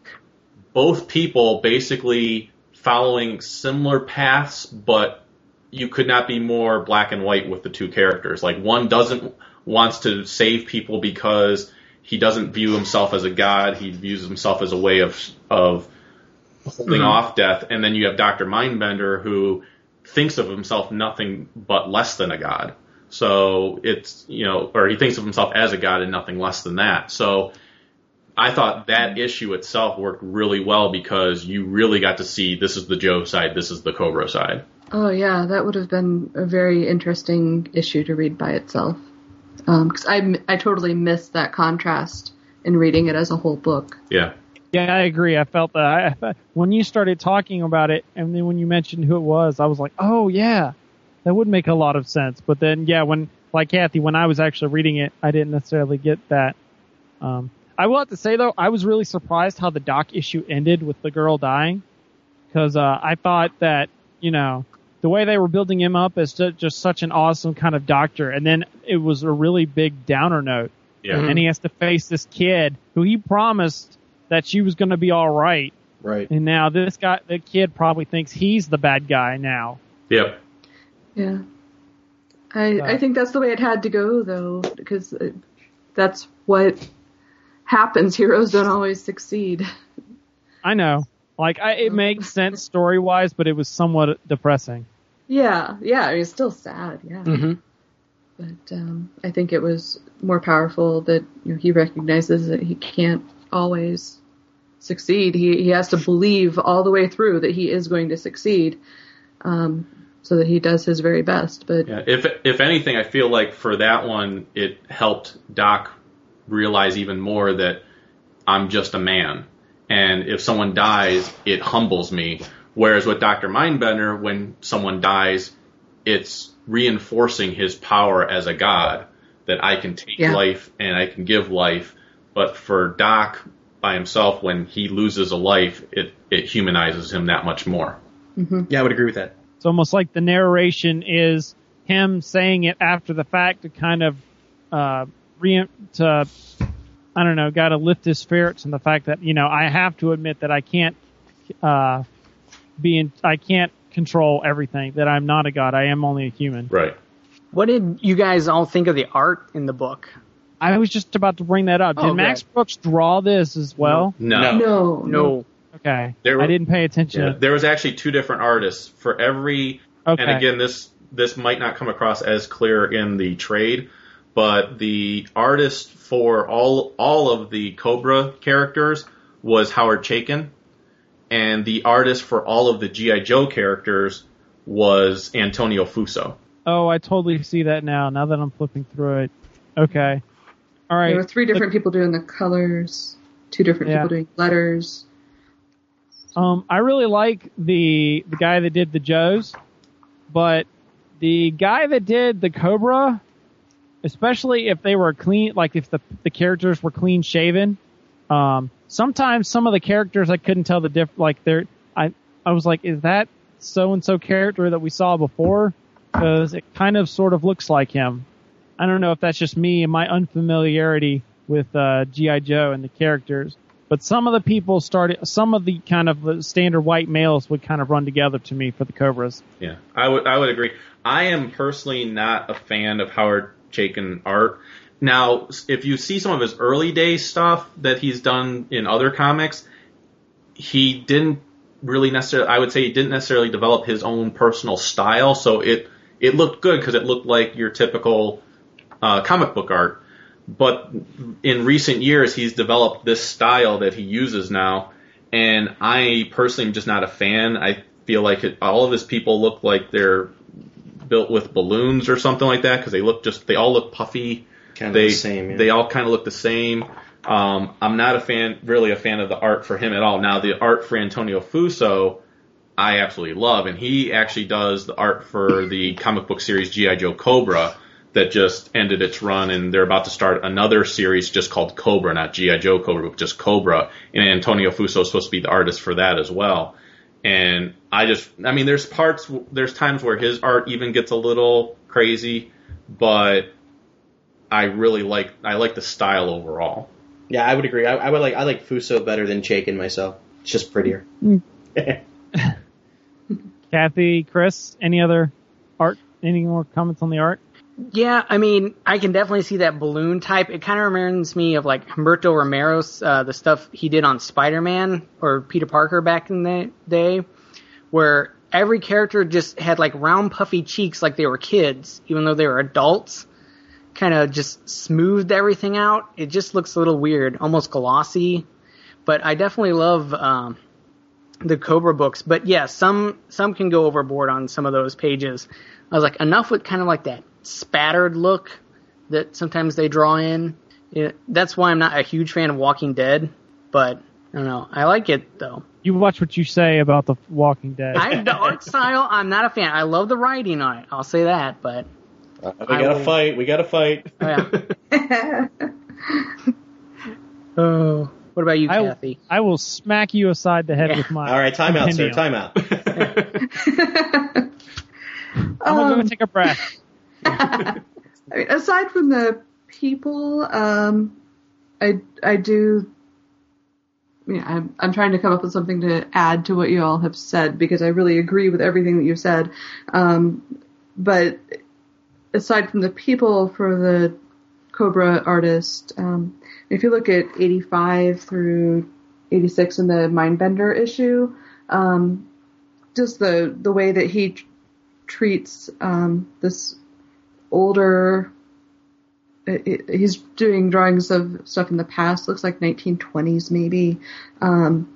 both people basically following similar paths, but you could not be more black and white with the two characters. Like one doesn't wants to save people because he doesn't view himself as a god. He views himself as a way of of holding mm-hmm. off death. And then you have Doctor Mindbender who thinks of himself nothing but less than a god. So it's you know, or he thinks of himself as a god and nothing less than that. So I thought that mm-hmm. issue itself worked really well because you really got to see this is the Joe side, this is the Cobra side. Oh yeah, that would have been a very interesting issue to read by itself. Um, because I I totally missed that contrast in reading it as a whole book. Yeah. Yeah, I agree. I felt that I, when you started talking about it, and then when you mentioned who it was, I was like, oh yeah, that would make a lot of sense. But then, yeah, when like Kathy, when I was actually reading it, I didn't necessarily get that. Um, I will have to say though, I was really surprised how the Doc issue ended with the girl dying, because uh, I thought that you know the way they were building him up as just such an awesome kind of doctor, and then it was a really big downer note Yeah. and he has to face this kid who he promised that she was going to be all right. Right. And now this guy, the kid probably thinks he's the bad guy now. Yep. Yeah. I I think that's the way it had to go though, because uh, that's what happens. Heroes don't always succeed. I know. Like, I, it makes sense story wise, but it was somewhat depressing. Yeah, yeah. I mean, it's still sad. Yeah. Mm-hmm. But um, I think it was more powerful that you know, he recognizes that he can't always succeed. He he has to believe all the way through that he is going to succeed, um, so that he does his very best. But Yeah. If if anything, I feel like for that one, it helped Doc realize even more that I'm just a man, and if someone dies, it humbles me. Whereas with Doctor Mindbender, when someone dies, it's reinforcing his power as a god that I can take Yeah. life and I can give life. But for Doc by himself, when he loses a life, it it humanizes him that much more. Yeah, I would agree with that. It's almost like the narration is him saying it after the fact to kind of, uh, re- to, I don't know, got to lift his spirits and the fact that, you know, I have to admit that I can't, uh, be in, I can't control everything, that I'm not a god. I am only a human. Right. What did you guys all think of the art in the book? I was just about to bring that up. Did Oh, Max. Brooks draw this as well? No. no, No. Okay. There were- I didn't pay attention. Yeah, there was actually two different artists for every. Okay. And again, this this might not come across as clear in the trade, but the artist for all all of the Cobra characters was Howard Chaykin, and the artist for all of the GI Joe characters was Antonio Fuso. Oh, I totally see that now. Now that I'm flipping through it. Okay. All right. there were three different people doing the colors, two different Yeah. people doing letters. Um, I really like the the guy that did the Joes, but the guy that did the Cobra, especially if they were clean, like if the the characters were clean shaven, um, sometimes some of the characters I couldn't tell the diff. Like they're, I I was like, is that so and so character that we saw before? Because it kind of sort of looks like him. I don't know if that's just me and my unfamiliarity with uh, GI Joe and the characters, but some of the people started, some of the kind of standard white males would kind of run together to me for the Cobras. Yeah, I would I would agree. I am personally not a fan of Howard Chaykin art. Now, if you see some of his early day stuff that he's done in other comics, he didn't really necessarily. I would say he didn't necessarily develop his own personal style. So it it looked good because it looked like your typical uh, comic book art. But in recent years, he's developed this style that he uses now, and I personally am just not a fan. I feel like it, all of his people look like they're built with balloons or something like that because they look just they all look puffy. Kind of they the same. Yeah. they all kind of look the same. Um, I'm not a fan, really a fan of the art for him at all. Now the art for Antonio Fuso, I absolutely love, and he actually does the art for the comic book series GI Joe Cobra that just ended its run, and they're about to start another series just called Cobra, not GI Joe Cobra, but just Cobra. And Antonio Fuso is supposed to be the artist for that as well. And I just, I mean, there's parts, there's times where his art even gets a little crazy, but I really like, I like the style overall. yeah, I would agree. I, I would like I like Fuso better than Chaykin myself. It's just prettier. Mm. Kathy, Chris, any other art? Any more comments on the art? Yeah, I mean, I can definitely see that balloon type. It kind of reminds me of like Humberto Romero's uh, the stuff he did on Spider-Man or Peter Parker back in the day, where every character just had like round puffy cheeks like they were kids, even though they were adults. Kind of just smoothed everything out. It just looks a little weird, almost glossy. But I definitely love um, the Cobra books. But yeah, some some can go overboard on some of those pages. I was like, enough with kind of like that spattered look that sometimes they draw in. Yeah, that's why I'm not a huge fan of Walking Dead, but I don't know. I like it though. You watch what you say about the Walking Dead. I, the art style, I'm not a fan. I love the writing on it. I'll say that, but we I gotta will- fight. We gotta fight. oh, yeah. oh, what about you, I, Kathy? I will smack you aside the head Yeah. with my. All right, time out, sir. compendium. Time out. I'm gonna go Um, and take a breath. I mean, aside from the people, um, I I do. Yeah, I'm I'm trying to come up with something to add to what you all have said because I really agree with everything that you've said. Um, but aside from the people for the Cobra artist, um, if you look at 85 through 86 in the Mindbender issue, um, just the the way that he tr- treats um, this older. it- it- He's doing drawings of stuff in the past. Looks like 1920s maybe. Um,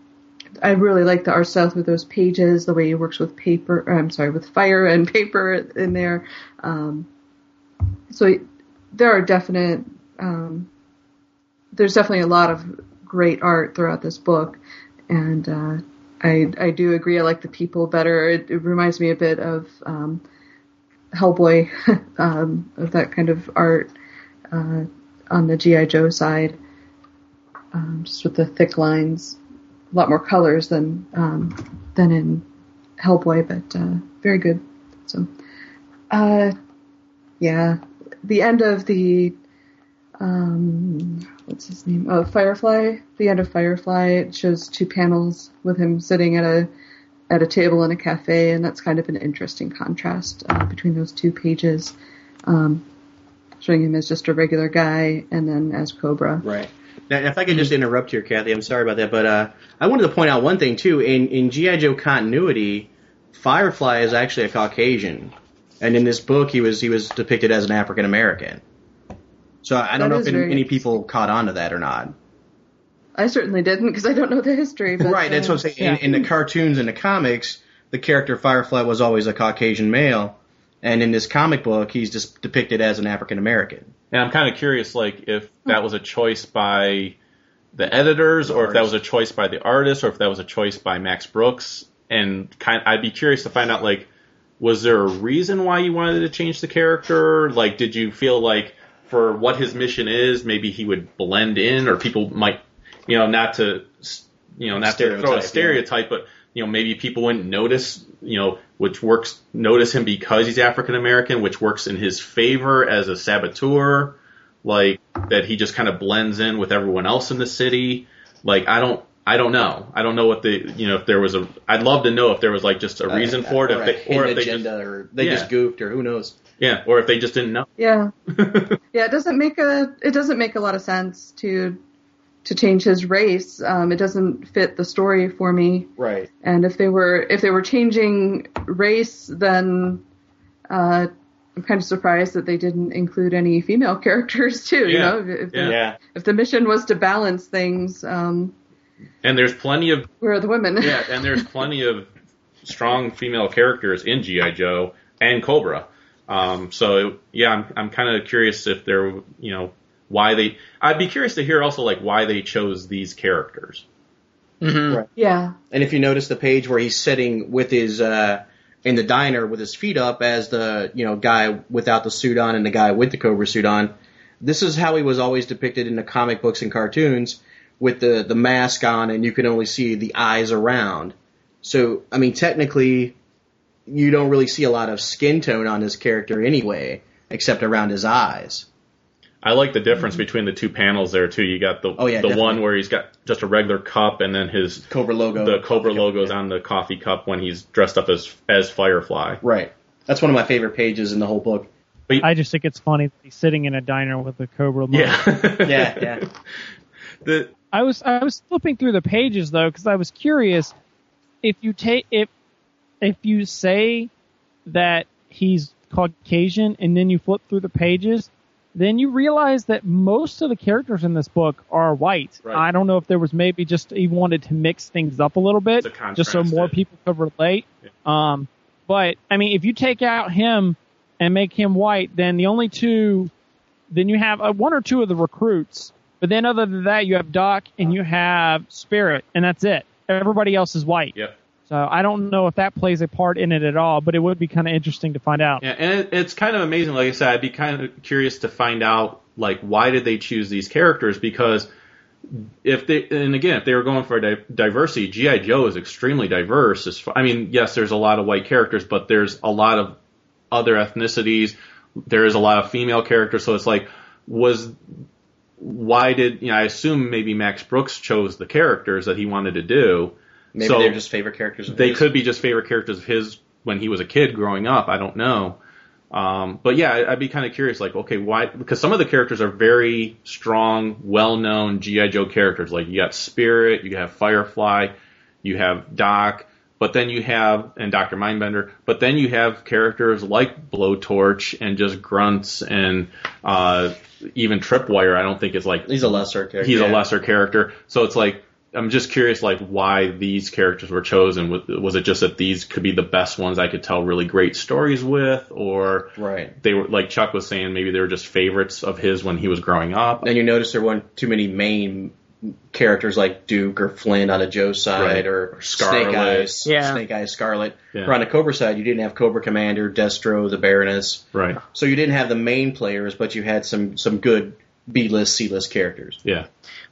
I really like the art style with those pages. The way he works with paper. or, I'm sorry, with fire and paper in there. Um, so he- there are definite. Um, there's definitely a lot of great art throughout this book, and uh, I I do agree. I like the people better. It, it reminds me a bit of. Um, Hellboy, um, of that kind of art uh, on the GI Joe side, um, just with the thick lines, a lot more colors than um, than in Hellboy, but uh, very good. So, uh, yeah, the end of the um, what's his name? Oh, Firefly. The end of Firefly. It shows two panels with him sitting at a at a table in a cafe, and that's kind of an interesting contrast uh, between those two pages, um, showing him as just a regular guy, and then as Cobra. Right. Now, if I could just interrupt here, Kathy, I'm sorry about that, but uh, I wanted to point out one thing too. In in GI Joe continuity, Firefly is actually a Caucasian, and in this book, he was he was depicted as an African American. So I don't That know if any, any people caught on to that or not. I certainly didn't because I don't know the history. But, right, that's uh, what I'm saying. In, in the cartoons and the comics, the character Firefly was always a Caucasian male, and in this comic book, he's just depicted as an African American. And I'm kind of curious, like, if that was a choice by the editors, or if that was a choice by the artist, or if that was a choice by Max Brooks. And kind, I'd be curious to find out, like, was there a reason why you wanted to change the character? Like, did you feel like for what his mission is, maybe he would blend in, or people might, you know, not to, you know, not to throw Stereotype, a yeah. stereotype, but you know, maybe people wouldn't notice, you know, which works notice him because he's African American, which works in his favor as a saboteur, like that he just kind of blends in with everyone else in the city. Like I don't, I don't know. I don't know what the you know if there was a. I'd love to know if there was like just a reason for it, or if they, or if they just or they Yeah. just goofed, or who knows. yeah, or if they just didn't know. Yeah, yeah. It doesn't make a it doesn't make a lot of sense to to change his race. Um, it doesn't fit the story for me. Right. And if they were if they were changing race, then uh, I'm kind of surprised that they didn't include any female characters too. You Yeah. know, if, Yeah. the, Yeah. if the mission was to balance things, um, and there's plenty of where are the women? yeah, and there's plenty of strong female characters in GI Joe and Cobra. Um, so yeah, I'm I'm kind of curious if there, you know, why they. I'd be curious to hear also like why they chose these characters. hmm Right. yeah, And if you notice the page where he's sitting with his uh in the diner with his feet up as the you know guy without the suit on and the guy with the Cobra suit on, this is how he was always depicted in the comic books and cartoons with the the mask on and you can only see the eyes around. So I mean technically you don't really see a lot of skin tone on his character anyway, except around his eyes. I like the difference mm-hmm. between the two panels there too. You got the Oh, yeah, the one where he's got just a regular cup, and then his Cobra logo. the Cobra Yeah. logos on the coffee cup when he's dressed up as as Firefly. Right. That's one of my favorite pages in the whole book. I just think it's funny that he's sitting in a diner with a Cobra. logo. Yeah, Yeah, yeah. The I was I was flipping through the pages though because I was curious if you take if if you say that he's Caucasian and then you flip through the pages, then you realize that most of the characters in this book are white. Right. I don't know if there was maybe just he wanted to mix things up a little bit, just so more people could relate. Um, but I mean, if you take out him and make him white, then the only two, then you have uh, one or two of the recruits. But then other than that, you have Doc and you have Spirit, and that's it. Everybody else is white. yep. So I don't know if that plays a part in it at all, but it would be kind of interesting to find out. Yeah, and it, it's kind of amazing. Like I said, I'd be kind of curious to find out like why did they choose these characters because if they and again if they were going for di- diversity, GI Joe is extremely diverse. As far, I mean, yes, there's a lot of white characters, but there's a lot of other ethnicities. There is a lot of female characters, so it's like was why did you know? I assume maybe Max Brooks chose the characters that he wanted to do. Maybe So- they're just favorite characters. Of They his. could be just favorite characters of his when he was a kid growing up. I don't know. Um, but yeah, I- I'd be kind of curious, like, okay, why? Because some of the characters are very strong, well-known GI Joe characters. Like you got Spirit, you have Firefly, you have Doc, but then you have and Doctor Mindbender. But then you have characters like Blowtorch and just grunts and uh, even Tripwire. I don't think is like He's a lesser character. he's a lesser character. So it's like I'm just curious, like why these characters were chosen. Was, was it just that these could be the best ones I could tell really great stories with, or Right. they were like Chuck was saying, maybe they were just favorites of his when he was growing up. And you notice there weren't too many main characters like Duke or Flint on a Joe side Right. or, Or Scarlett. Snake Eyes. Yeah. Snake Eyes Scarlett. Yeah. Or on the Cobra side, you didn't have Cobra Commander, Destro, the Baroness. Right. So you didn't have the main players, but you had some some good B list, C list characters. Yeah.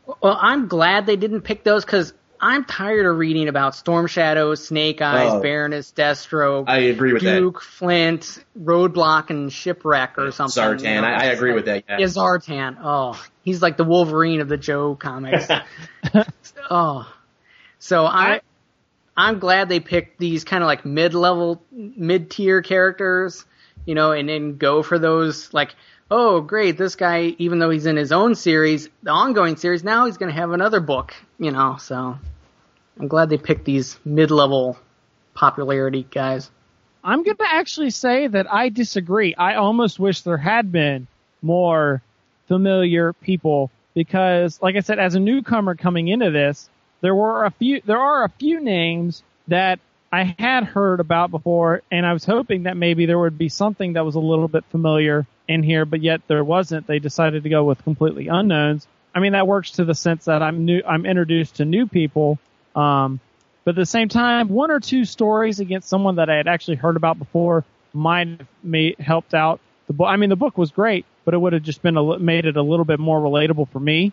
Well, I'm glad they didn't pick those because I'm tired of reading about Storm Shadow, Snake Eyes, Oh. Baroness, Destro, I agree with that. Duke, Flint, Roadblock, and Shipwreck or that. something. you Zartan, know? I, I agree with that. Yeah. Yeah, Zartan. Oh, he's like the Wolverine of the Joe comics. oh, so I, I'm glad they picked these kind of like mid-level, mid-tier characters, you know, and then go for those like, oh, great, this guy, even though he's in his own series, the ongoing series, now he's going to have another book, you know. So I'm glad they picked these mid-level popularity guys. I'm going to actually say that I disagree. I almost wish there had been more familiar people because, like I said, as a newcomer coming into this, there were a few, there are a few names that I had heard about before, and I was hoping that maybe there would be something that was a little bit familiar in here, but yet there wasn't. They decided to go with completely unknowns. I mean, that works to the sense that I'm new, I'm introduced to new people. Um, but at the same time, one or two stories against someone that I had actually heard about before might have made, helped out the book. I mean, the book was great, but it would have just been a, made it a little bit more relatable for me.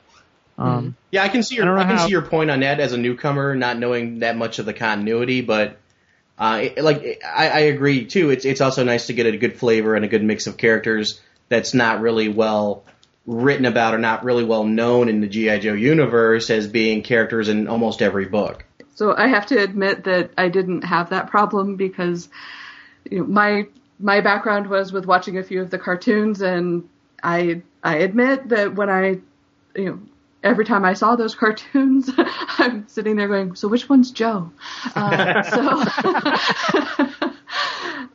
Um, Yeah, I can see your don't I, can how- see your point on that as a newcomer, not knowing that much of the continuity, but uh, it, like I, I agree too. It's it's also nice to get a good flavor and a good mix of characters that's not really well written about or not really well known in the GI Joe universe as being characters in almost every book. So I have to admit that I didn't have that problem because you know, my my background was with watching a few of the cartoons, and I I admit that when I you know every time I saw those cartoons, I'm sitting there going, so which one's Joe? Uh, so.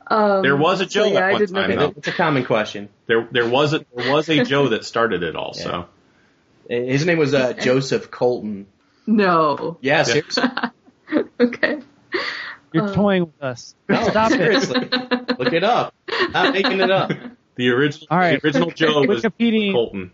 um, There was a Joe so, yeah, at I one didn't time, know. It's a common question. There, there was a there was a Joe that started it all. So His name was uh, Joseph Colton. No. Yeah, seriously. Okay. You're toying with us. No, Stop it. Look it up. Not making it up. the original All right. the original Joe was Wikipedia. Colton.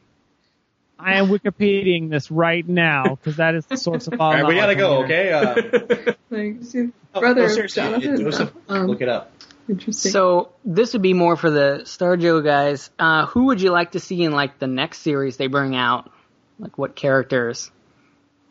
I am Wikipediaing this right now because that is the source of all. All right, we gotta go. here. Okay. Uh, Like, see, oh, brother no, of seriously, Jonathan. Joseph. Um, Look it up. Interesting. So this would be more for the Star Joe guys. Uh, who would you like to see in like the next series they bring out? Like what characters?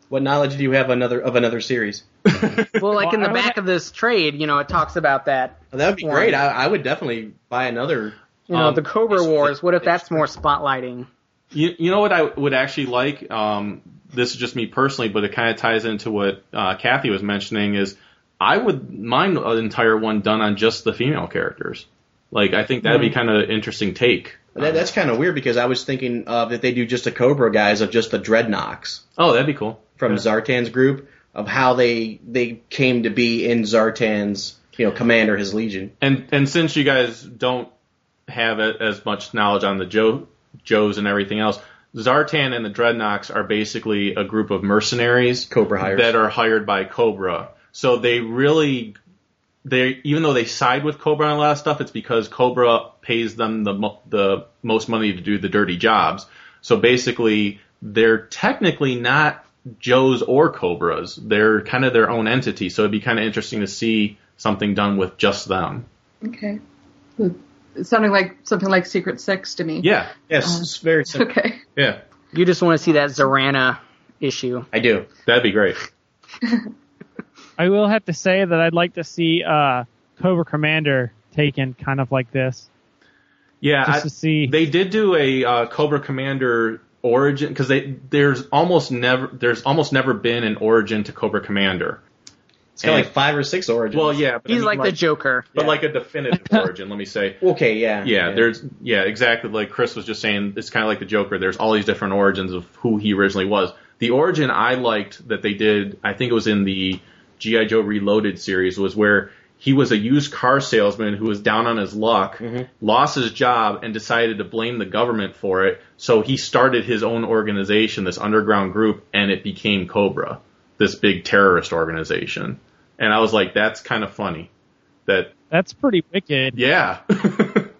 What knowledge do you have another of another series? Well, like in the back would- of this trade, you know, it talks about that. Well, that would be One. great. I, I would definitely buy another. You know, Um, the Cobra Wars. What if that's more spotlighting? You, you know what I would actually like? Um, this is just me personally, but it kind of ties into what uh, Kathy was mentioning. Is I would mind an entire one done on just the female characters. Like I think that'd be kind of interesting take. That, that's kind of weird because I was thinking of that they do just a Cobra guys of just the Dreadnoks Oh, that'd be cool. from Yeah. Zartan's group of how they they came to be in Zartan's you know commander his legion. And and since you guys don't have as much knowledge on the Joe Joes and everything else, Zartan and the Dreadnoks are basically a group of mercenaries Cobra hires. that are hired by Cobra. So they really they even though they side with Cobra on a lot of stuff, it's because Cobra pays them the mo- the most money to do the dirty jobs. So basically, they're technically not Joes or Cobras. They're kind of their own entity. So it'd be kind of interesting to see something done with just them. okay. It sounded like something like Secret Six to me. Yeah, Yes, it's very simple. Okay. yeah, You just want to see that Zarana issue. I do. that'd be great. I will have to say that I'd like to see uh, Cobra Commander taken kind of like this, Yeah, just I- to see. they did do a uh, Cobra Commander origin because they there's almost never there's almost never been an origin to Cobra Commander. It's got And- like five or six origins. Well, yeah, but I He's mean, like, the Joker. but Yeah. like a definitive origin. Let me say. Okay, yeah. Yeah, there's yeah, exactly like Chris was just saying. It's kind of like the Joker. There's all these different origins of who he originally was. The origin I liked that they did, I think it was in the GI Joe Reloaded series, was where he was a used car salesman who was down on his luck, mm-hmm. lost his job, and decided to blame the government for it. So he started his own organization, this underground group, and it became Cobra, this big terrorist organization. And I was like, that's kind of funny. That That's pretty wicked. yeah. the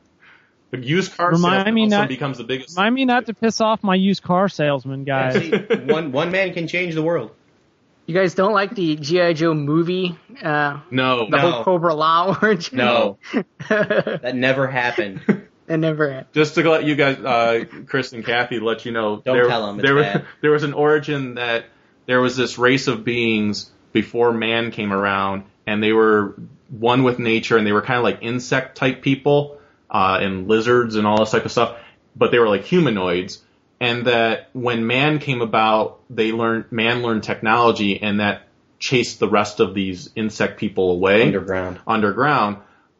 used car Remind salesman me also not- becomes the biggest. Remind me not to piss off my used car salesman guys. see, one one man can change the world. You guys don't like the GI Joe movie? Uh, no, the No. whole Cobra-La origin? No, that never happened. it never happened. just to let you guys, uh, Chris and Kathy, let you know. Don't there, tell 'em, it's there, bad. there was an origin that there was this race of beings before man came around, and they were one with nature, and they were kind of like insect type people, uh, and lizards and all this type of stuff, but they were like humanoids. And that when man came about, they learned man learned technology, and that chased the rest of these insect people away Underground. underground.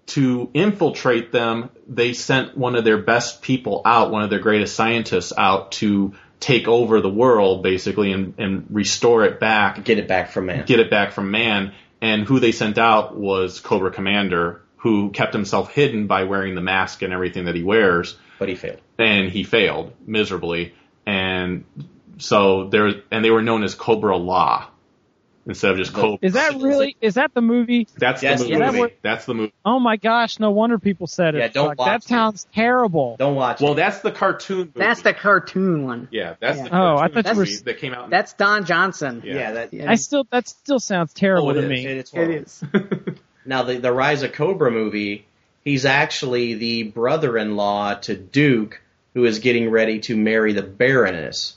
To infiltrate them, they sent one of their best people out, one of their greatest scientists out to take over the world, basically, and, and restore it back, Get it back from man. get it back from man. And who they sent out was Cobra Commander, who kept himself hidden by wearing the mask and everything that he wears But he failed. and he failed miserably. And so there, and they were known as Cobra-La instead of just Cobra. Is that really? Is that the movie? That's Yes, the yeah, movie. that would- That's the movie. Oh my gosh! No wonder people said it. Yeah, don't Fuck, watch that it. sounds terrible. Don't watch Well, it. that's the cartoon. Movie. That's the cartoon one. yeah. That's Yeah. the Oh, I thought you were- movie that came out. That's Don Johnson. Yeah. Yeah, that, Yeah. I still that still sounds terrible Oh, it to is. me. it's It horrible. is. Now, the, the Rise of Cobra movie, he's actually the brother-in-law to Duke, who is getting ready to marry the Baroness.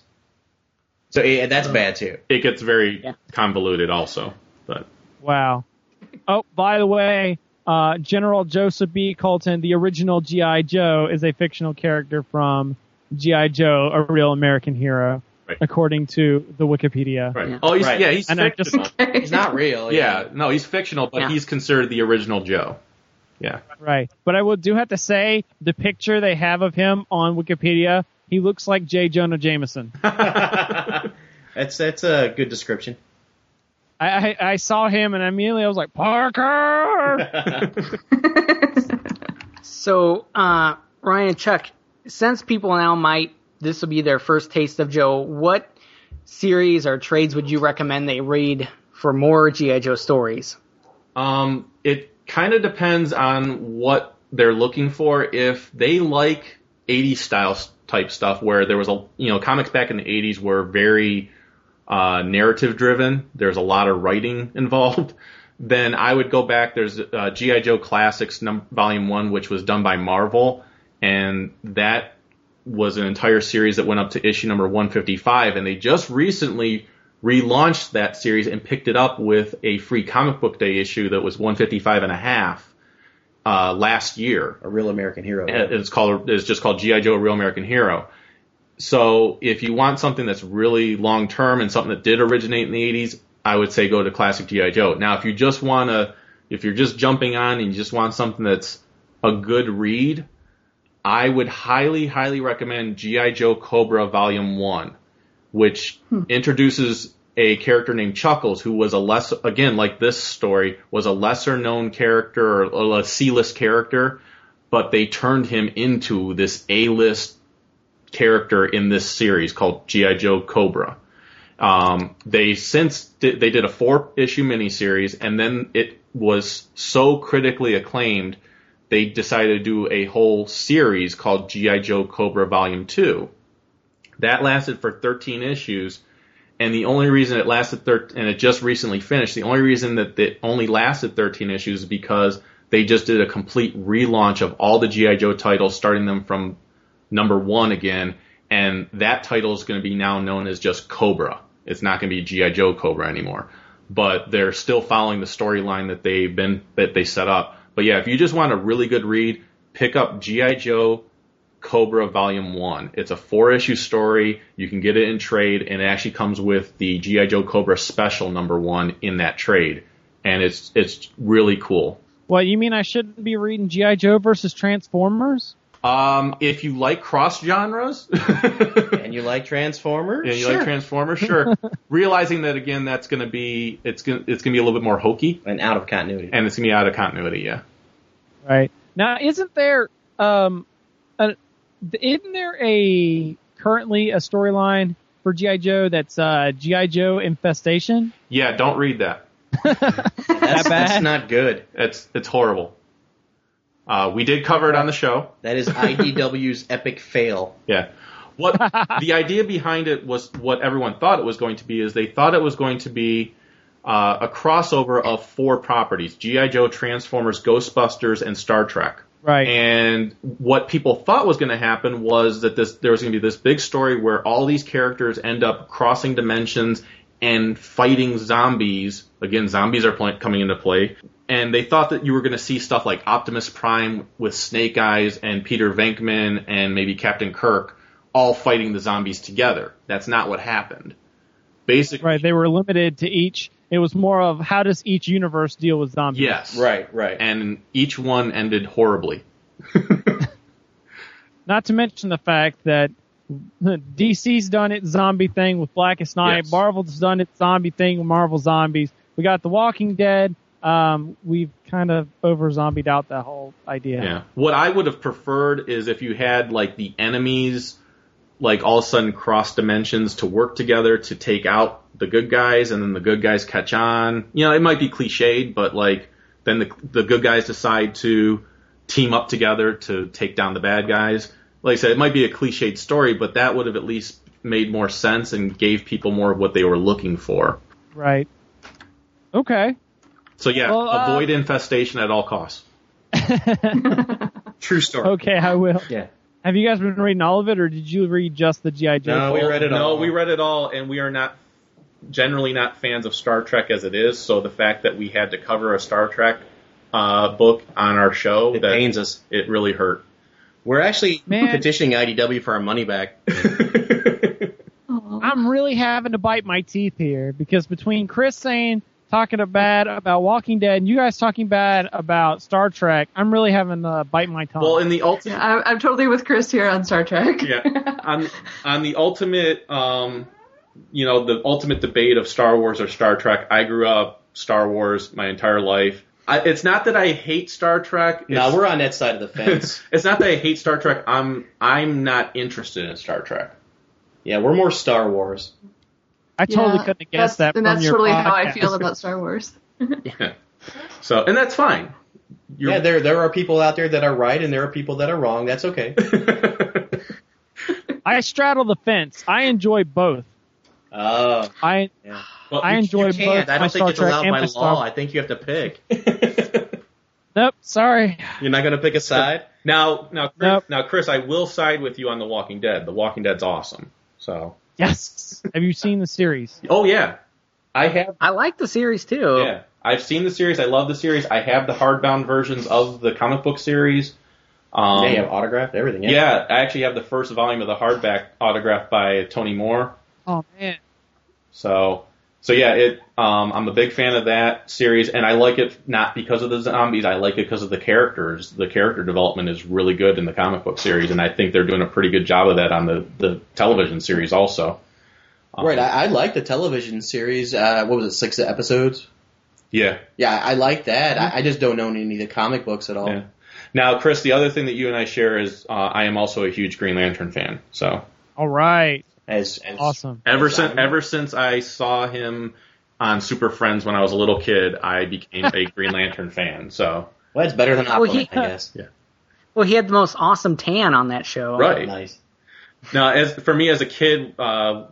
So yeah, that's bad too. it gets very Yeah. convoluted, also. But Wow. Oh, by the way, uh, General Joseph B. Colton, the original GI Joe, is a fictional character from GI Joe a real American hero, Right. according to the Wikipedia. Right. Yeah. Oh, he's, Right. yeah, he's And I just- fictional. He's not real. yeah, no, he's fictional, but Yeah. he's considered the original Joe. Yeah. Right. But I will do have to say the picture they have of him on Wikipedia, he looks like J. Jonah Jameson. that's that's a good description. I, I, I saw him and immediately I was like, Parker! So, uh, Ryan and Chuck, since people now might, this will be their first taste of Joe, what series or trades would you recommend they read for more G.I. Joe stories? Um, it kind of depends on what they're looking for. If they like 80s style type stuff where there was a, you know, comics back in the 80s were very uh, narrative driven, there's a lot of writing involved, then I would go back. There's uh, G.I. Joe Classics num- Volume 1, which was done by Marvel, and that was an entire series that went up to issue number 155, and they just recently relaunched that series and picked it up with a free comic book day issue that was 155 and a half uh, last year. A real American hero. And It's called it's just called GI Joe: A Real American Hero. So if you want something that's really long term and something that did originate in the 80s, I would say go to classic GI Joe. Now, if you just want to, if you're just jumping on and you just want something that's a good read, I would highly, highly recommend GI Joe Cobra Volume One, which introduces a character named Chuckles, who was a less, again, like this story, was a lesser known character or a C-list character, but they turned him into this A-list character in this series called GI Joe Cobra. Um, they since they did a four issue miniseries, and then it was so critically acclaimed, they decided to do a whole series called GI Joe Cobra Volume Two. That lasted for 13 issues, and the only reason it lasted thir- and it just recently finished. The only reason that it only lasted 13 issues is because they just did a complete relaunch of all the GI Joe titles, starting them from number one again, and that title is going to be now known as just Cobra. It's not going to be GI Joe Cobra anymore, but they're still following the storyline that they've been that they set up. But yeah, if you just want a really good read, pick up GI Joe Cobra Volume One. It's a four issue story. You can get it in trade, and it actually comes with the GI Joe Cobra Special Number One in that trade, and it's it's really cool. What, you mean I shouldn't be reading G.I. Joe versus Transformers? Um, if you like cross genres, and you like Transformers? Yeah, you Sure. like Transformers, sure. Realizing that again, that's going to be it's going it's going to be a little bit more hokey, and out of continuity. and it's going to be out of continuity. Yeah. Right. Now, isn't there, um, a, isn't there a, currently a storyline for G.I. Joe that's, uh, G.I. Joe Infestation? Yeah. Don't read that. that's, bad? that's not good. It's it's horrible. Uh, we did cover it on the show. That is IDW's epic fail. Yeah. What the idea behind it was what everyone thought it was going to be is they thought it was going to be uh, a crossover of four properties: GI Joe, Transformers, Ghostbusters, and Star Trek. Right. And what people thought was going to happen was that this there was going to be this big story where all these characters end up crossing dimensions and fighting zombies. Again, zombies are pl- coming into play. And they thought that you were going to see stuff like Optimus Prime with Snake Eyes and Peter Venkman and maybe Captain Kirk all fighting the zombies together. That's not what happened. Basically, right. They were limited to each, it was more of how does each universe deal with zombies? yes, Right, right. And each one ended horribly. Not to mention the fact that DC's done its zombie thing with Blackest Night. Yes. Marvel's done its zombie thing with Marvel Zombies. We got The Walking Dead. Um, we've kind of over zombied out that whole idea. Yeah. What I would have preferred is if you had like the enemies like all of a sudden cross dimensions to work together to take out the good guys and then the good guys catch on. You know, it might be cliched, but like then the the good guys decide to team up together to take down the bad guys. Like I said, it might be a cliched story, but that would have at least made more sense and gave people more of what they were looking for. Right. Okay. So yeah, Well, uh, avoid infestation at all costs. True story. Okay, I will. Yeah. Have you guys been reading all of it, or did you read just the GI Joe? No, we read it no, we read it all, and we are not generally not fans of Star Trek as it is. So the fact that we had to cover a Star Trek uh, book on our show It that pains us. it really hurt. We're actually Man. petitioning IDW for our money back. I'm really having to bite my teeth here because between Chris saying talking bad about Walking Dead and you guys talking bad about Star Trek, I'm really having to bite my tongue. well, in the ultimate, I'm, I'm totally with Chris here on Star Trek. yeah, on on the ultimate, um, you know, the ultimate debate of Star Wars or Star Trek. I grew up Star Wars my entire life. I, it's not that I hate Star Trek. It's, no, we're on that side of the fence. it's not that I hate Star Trek. I'm I'm not interested in Star Trek. yeah, we're more Star Wars. I totally Yeah, couldn't have guessed that's, that And that's your totally how I feel about Star Wars. yeah. So, and that's fine. You're, Yeah, there there are people out there that are right and there are people that are wrong. That's okay. I straddle the fence. I enjoy both. Oh, I yeah. Well, I you- enjoy You both I don't think it's Trek allowed by my Star. law. I think you have to pick. Nope, sorry. You're not going to pick a side. now, now, Chris, Nope. now, Chris, I will side with you on The Walking Dead. The Walking Dead's awesome. So, Yes. have you seen the series? oh yeah, I have. I like the series too. Yeah, I've seen the series. I love the series. I have the hardbound versions of the comic book series. Um, yeah, you have autographed everything. Yeah. yeah, I actually have the first volume of the hardback autographed by Tony Moore. Oh man. So, so yeah, it. Um, I'm a big fan of that series, and I like it not because of the zombies. I like it because of the characters. The character development is really good in the comic book series, and I think they're doing a pretty good job of that on the the television series also. Um, Right. I, I like the television series. Uh, what was it? Six episodes. yeah. Yeah, I like that. I, I just don't own any of the comic books at all. Yeah. Now, Chris, the other thing that you and I share is uh, I am also a huge Green Lantern fan. So All right. As, as Awesome. ever since ever since I saw him on Super Friends when I was a little kid, I became a Green Lantern fan. So well, it's better than Well, Aquaman, he- I guess. Yeah. Well, he had the most awesome tan on that show. right Nice. now, as for me as a kid, uh,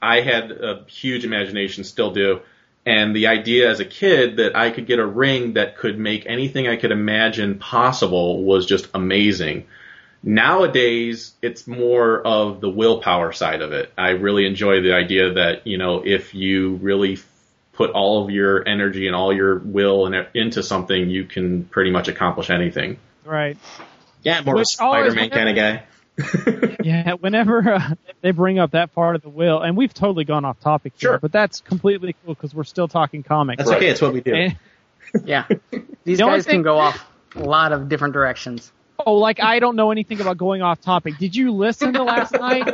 I had a huge imagination, still do. And the idea as a kid that I could get a ring that could make anything I could imagine possible was just amazing. Nowadays, it's more of the willpower side of it. I really enjoy the idea that, you know, if you really put all of your energy and all your will and into something, you can pretty much accomplish anything. Right. Yeah, more of a Which Spider-Man kind of guy. Yeah. Whenever uh, they bring up that part of the will, and we've totally gone off topic here, Sure. but that's completely cool because we're still talking comics. That's Right. okay. It's what we do. And- Yeah. These The guys thing- can go off a lot of different directions. Oh, like I don't know anything about going off topic. Did you listen to last night?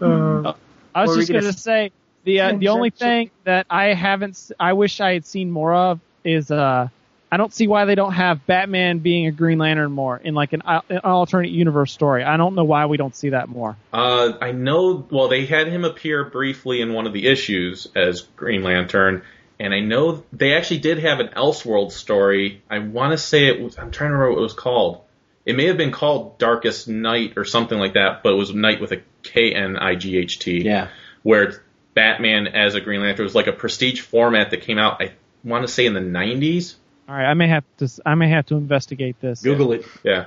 Uh, I was just going gonna say the uh, the only thing that I haven't, I wish I had seen more of is uh, I don't see why they don't have Batman being a Green Lantern more in like an, an alternate universe story. I don't know why we don't see that more. Uh, I know. Well, they had him appear briefly in one of the issues as Green Lantern, and I know they actually did have an Elseworld story. I want to say it was. I'm trying to remember what it was called. It may have been called Darkest Knight or something like that, but it was Night with a K N I G H T. Yeah. Where it's Batman as a Green Lantern it was like a prestige format that came out. I want to say in the 90s. All right, I may have to, s- I may have to investigate this. Google it. Yeah.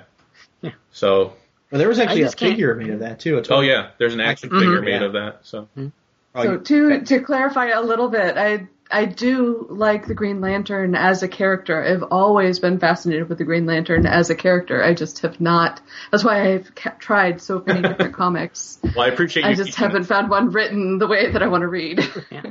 Yeah. So, Well, there was actually a can't- figure made of that too. It's oh yeah, there's an action Mhm. figure made Yeah. of that. So. Oh, So to to clarify a little bit, I I do like the Green Lantern as a character. I've always been fascinated with the Green Lantern as a character. I just have not. That's why I've ca- tried so many different comics. Well, I appreciate you. I just haven't found one written the way that I want to read. yeah.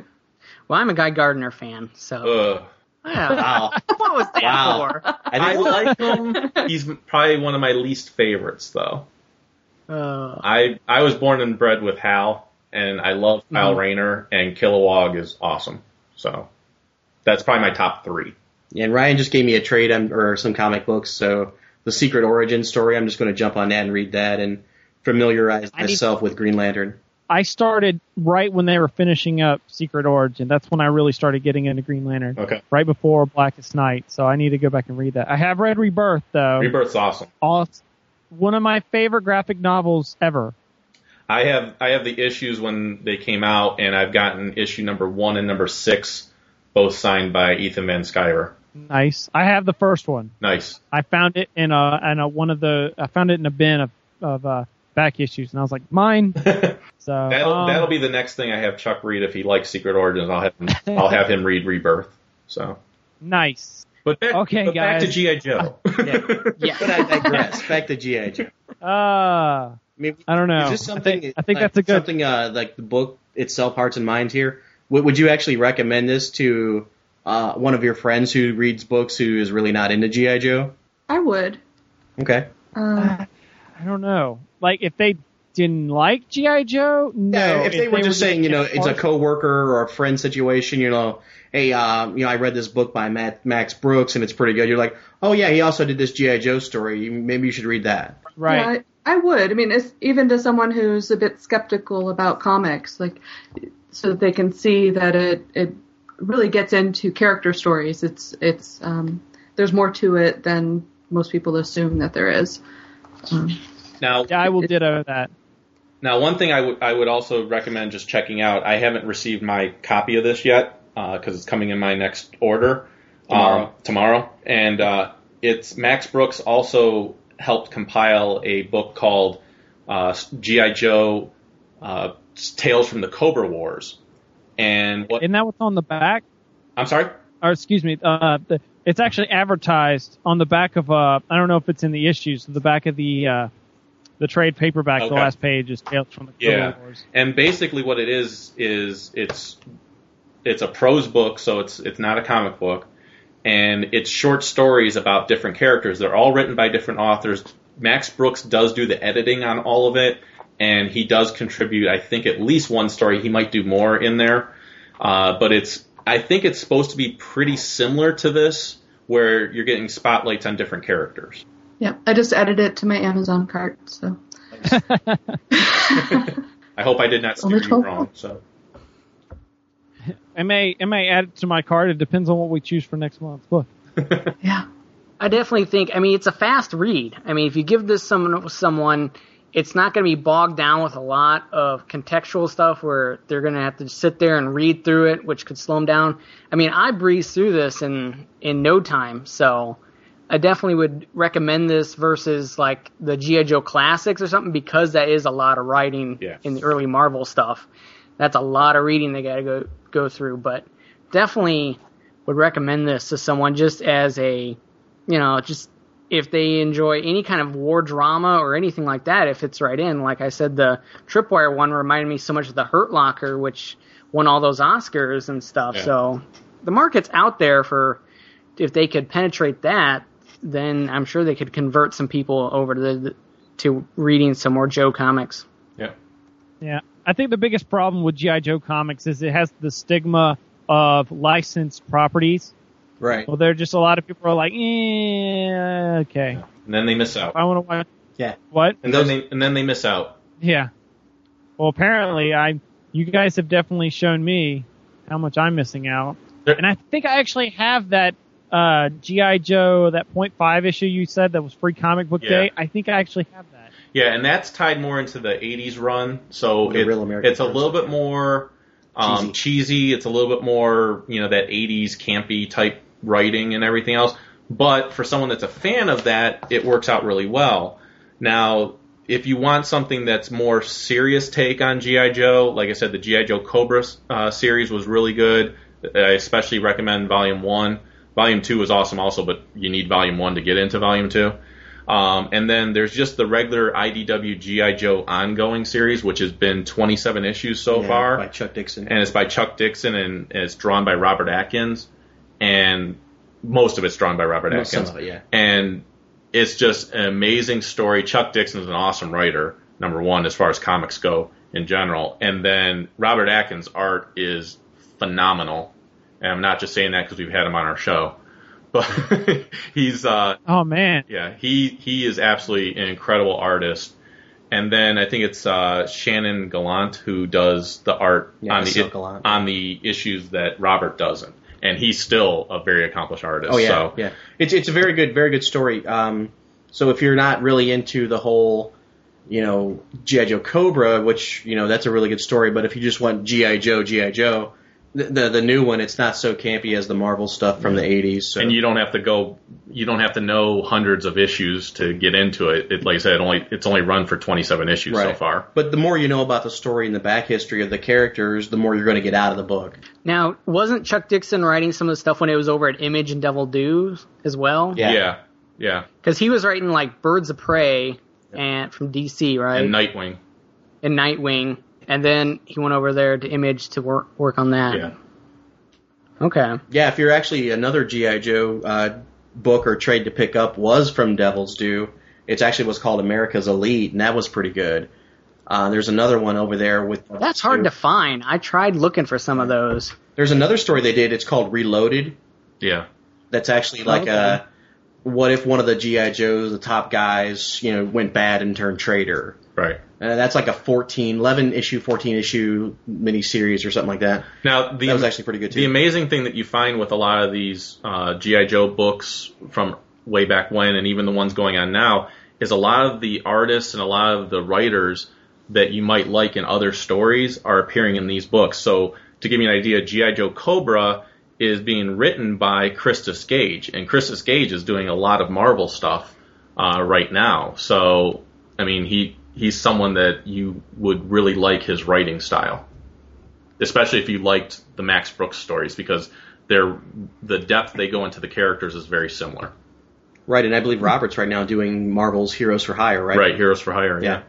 well, I'm a Guy Gardner fan, so Ugh. yeah. Wow. what was that Wow. for? I I like him. He's probably one of my least favorites, though. Uh, I I was born and bred with Hal, and I love Kyle Mhm. Rayner, and Kilowog is awesome. So that's probably my top three. Yeah, and Ryan just gave me a trade um, or some comic books, so the Secret Origin story. I'm just going to jump on that and read that and familiarize I need- myself with Green Lantern. I started right when they were finishing up Secret Origin. That's when I really started getting into Green Lantern. Okay. Right before Blackest Night, so I need to go back and read that. I have read Rebirth though. Rebirth's awesome. All, one of my favorite graphic novels ever. I have I have the issues when they came out, and I've gotten issue number one and number six, both signed by Ethan Van Sciver. Nice. I have the first one. Nice. I found it in a in a one of the I found it in a bin of of uh, back issues, and I was like, mine. So That'll um, that'll be the next thing I have Chuck read if he likes Secret Origins. I'll have him, I'll have him read Rebirth. So, nice. But back, Okay, but back to guys. GI Joe. Yeah. But I digress. Back to GI Joe. Uh, I I don't know. Is this I something? think, I think like, that's a good. something uh, like the book itself, Hearts and Minds. Here, would, would you actually recommend this to uh, one of your friends who reads books who is really not into GI Joe? I would. Okay. Um, I don't know. Like if they didn't like GI Joe, no. Yeah, if, they were just saying, you know, it's a get coworker or a friend situation, you know, hey, um, you know, I read this book by Matt, Max Brooks and it's pretty good. You're like, oh yeah, he also did this GI Joe story. Maybe you should read that. right. Yeah, I, I would. I mean, it's, even to someone who's a bit skeptical about comics, like, so that they can see that it it really gets into character stories. It's it's um, there's more to it than most people assume that there is. Um, now, Yeah, I will ditto that. Now, one thing I would I would also recommend just checking out. I haven't received my copy of this yet because it's coming in my next order Tomorrow. Um, tomorrow, and uh, it's Max Brooks also helped compile a book called uh, GI Joe uh, Tales from the Cobra Wars. And what Isn't that what's on the back? I'm sorry. Or excuse me, uh, the, it's actually advertised on the back of uh, I don't know if it's in the issues. The back of the uh, the trade paperback, the last page is Tales from the Yeah. Wars. And basically, what it is is it's it's a prose book, so it's it's not a comic book, and it's short stories about different characters. They're all written by different authors. Max Brooks does do the editing on all of it, and he does contribute. I think at least one story. He might do more in there, uh, but it's I think it's supposed to be pretty similar to this, where you're getting spotlights on different characters. yeah, I just added it to my Amazon cart. So I hope I did not steer Only you wrong. So. I may I may add it to my card. It depends on what we choose for next month's book. yeah, I definitely think. I mean, it's a fast read. I mean, if you give this someone someone, it's not going to be bogged down with a lot of contextual stuff where they're going to have to sit there and read through it, which could slow them down. I mean, I breezed through this in in no time, so I definitely would recommend this versus like the GI Joe classics or something because that is a lot of writing Yeah. in the early Marvel stuff. That's a lot of reading they got to go go through, but definitely would recommend this to someone just as a, you know, just if they enjoy any kind of war drama or anything like that, if it's right in. Like I said, the Tripwire one reminded me so much of the Hurt Locker, which won all those Oscars and stuff. Yeah. So the market's out there for if they could penetrate that, then I'm sure they could convert some people over to the, to reading some more Joe comics. Yeah. Yeah, I think the biggest problem with GI Joe comics is it has the stigma of licensed properties. Right. Well, there are just a lot of people are like, eh, okay, And then they miss out. I want to watch. Yeah. What? And then they and then they miss out. Yeah. Well, apparently, I you guys have definitely shown me how much I'm missing out, There- and I think I actually have that uh, GI Joe that point five issue you said that was free comic book Yeah. day. I think I actually have that. Yeah, and that's tied more into the '80s run, so it- it's a little bit more um, Cheesy. cheesy. It's a little bit more, you know, that '80s campy type writing and everything else. But for someone that's a fan of that, it works out really well. Now, if you want something that's more serious take on GI Joe, like I said, the GI Joe Cobra uh, series was really good. I especially recommend Volume One. Volume Two was awesome also, but you need Volume One to get into Volume Two. Um, and then there's just the regular IDW GI Joe ongoing series, which has been 27 issues so Yeah, far, by Chuck Dixon. and it's by Chuck Dixon and it's drawn by Robert Atkins, and most of it's drawn by Robert Well, some of it, yeah. And it's just an amazing story. Chuck Dixon is an awesome writer, number one, as far as comics go in general. And then Robert Atkins' art is phenomenal. And I'm not just saying that because we've had him on our show, but he's uh, Oh man, yeah, he he is absolutely an incredible artist. And then I think it's uh, Shannon Gallant who does the art Yeah, on Cecile the Gallant. on the issues that Robert doesn't, and he's still a very accomplished artist. Oh yeah, so, yeah. It's it's a very good, very good story. Um, so if you're not really into the whole, you know, GI Joe Cobra, which you know that's a really good story, but if you just want GI Joe, GI Joe, The, the the new one, it's not so campy as the Marvel stuff from the '80s. So. and you don't have to go you don't have to know hundreds of issues to get into it. it like I said, it only it's only run for 27 issues so far. But the more you know about the story and the back history of the characters, the more you're going to get out of the book. Now, wasn't Chuck Dixon writing some of the stuff when it was over at Image and Devil's Due as well? Yeah. Yeah. Yeah. Because he was writing like Birds of Prey and from DC, right? And Nightwing. and Nightwing, and then he went over there to Image to work work on that. Yeah. Okay. Yeah, if you're actually another GI Joe uh, book or trade to pick up was from Devil's Due. It's actually what's called America's Elite, and that was pretty good. Uh, there's another one over there with. That's hard to find. I tried looking for some of those. There's another story they did. It's called Reloaded. Yeah. That's actually like Okay. a. What if one of the GI Joes, the top guys, you know, went bad and turned traitor? Right. Uh, that's like a 14, 11 issue, 14 issue miniseries or something like that. Now the That was actually pretty good too. The amazing thing that you find with a lot of these uh, GI Joe books from way back when, and even the ones going on now, is a lot of the artists and a lot of the writers that you might like in other stories are appearing in these books. So to give you an idea, GI Joe Cobra is being written by Christos Gage, and Christos Gage is doing a lot of Marvel stuff uh, right now. So I mean, he he's someone that you would really like his writing style especially if you liked the Max Brooks stories because they're the depth they go into the characters is very similar. right, and I believe Robert's right now doing Marvel's Heroes for Hire, right? Right, Heroes for Hire. Yeah.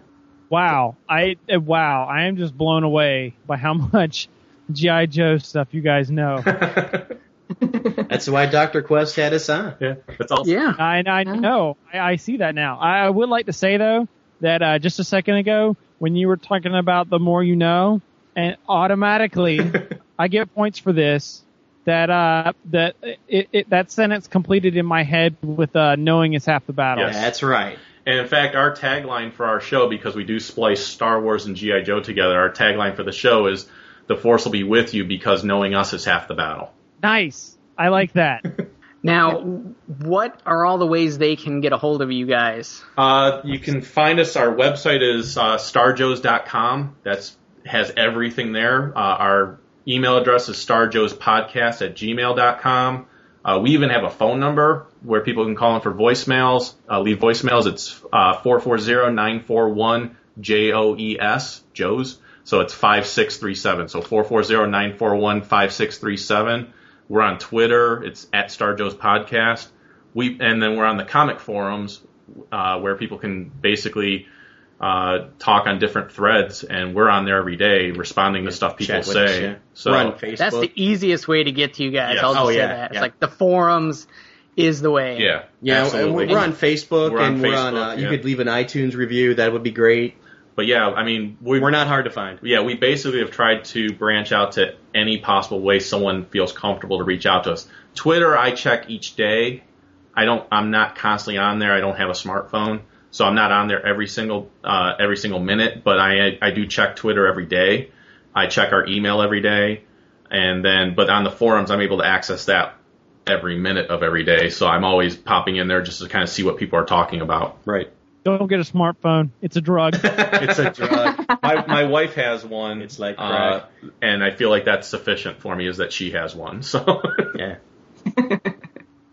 Wow, I uh, wow, I am just blown away by how much GI Joe stuff you guys know. That's why Dr. Quest had us on. yeah. That's all. Yeah. I, I know, I, I see that now. I, I would like to say though that uh, just a second ago when you were talking about the more you know, and automatically I get points for this. That uh, that it, it that sentence completed in my head with uh, knowing is half the battle. Yes. That's right. And in fact, our tagline for our show, because we do splice Star Wars and GI Joe together, our tagline for the show is "The Force will be with you because knowing us is half the battle." Nice. I like that. Now, what are all the ways they can get a hold of you guys? Uh, you can find us. Our website is uh, starjoes.com. That's has everything there. Uh, our email address is starjoespodcast at gmail.com. Uh, we even have a phone number where people can call in for voicemails, uh, leave voicemails. It's uh, 440-941-JOES, Joe's. So it's 5637. So 440-941-5637. We're on Twitter. It's at Star Joe's Podcast. We and then we're on the comic forums uh, where people can basically uh, talk on different threads, and we're on there every day responding to stuff people say. us, yeah. So We're on Facebook. That's the easiest way to get to you guys. Yes. I'll just Oh, say yeah, that. It's yeah. like the forums is the way. yeah, yeah, absolutely. we're on Facebook We're on and we're on. Facebook, Uh, you could leave an iTunes review. That would be great. But yeah, I mean, we, We're not hard to find. yeah, we basically have tried to branch out to any possible way someone feels comfortable to reach out to us. Twitter, I check each day. I don't. I'm not constantly on there. I don't have a smartphone, so I'm not on there every single uh, every single minute. But I I do check Twitter every day. I check our email every day, and then but on the forums, I'm able to access that every minute of every day. So I'm always popping in there just to kind of see what people are talking about. Right. Don't get a smartphone. It's a drug. It's a drug. my my wife has one. It's like uh, and I feel like that's sufficient for me is that she has one. So yeah.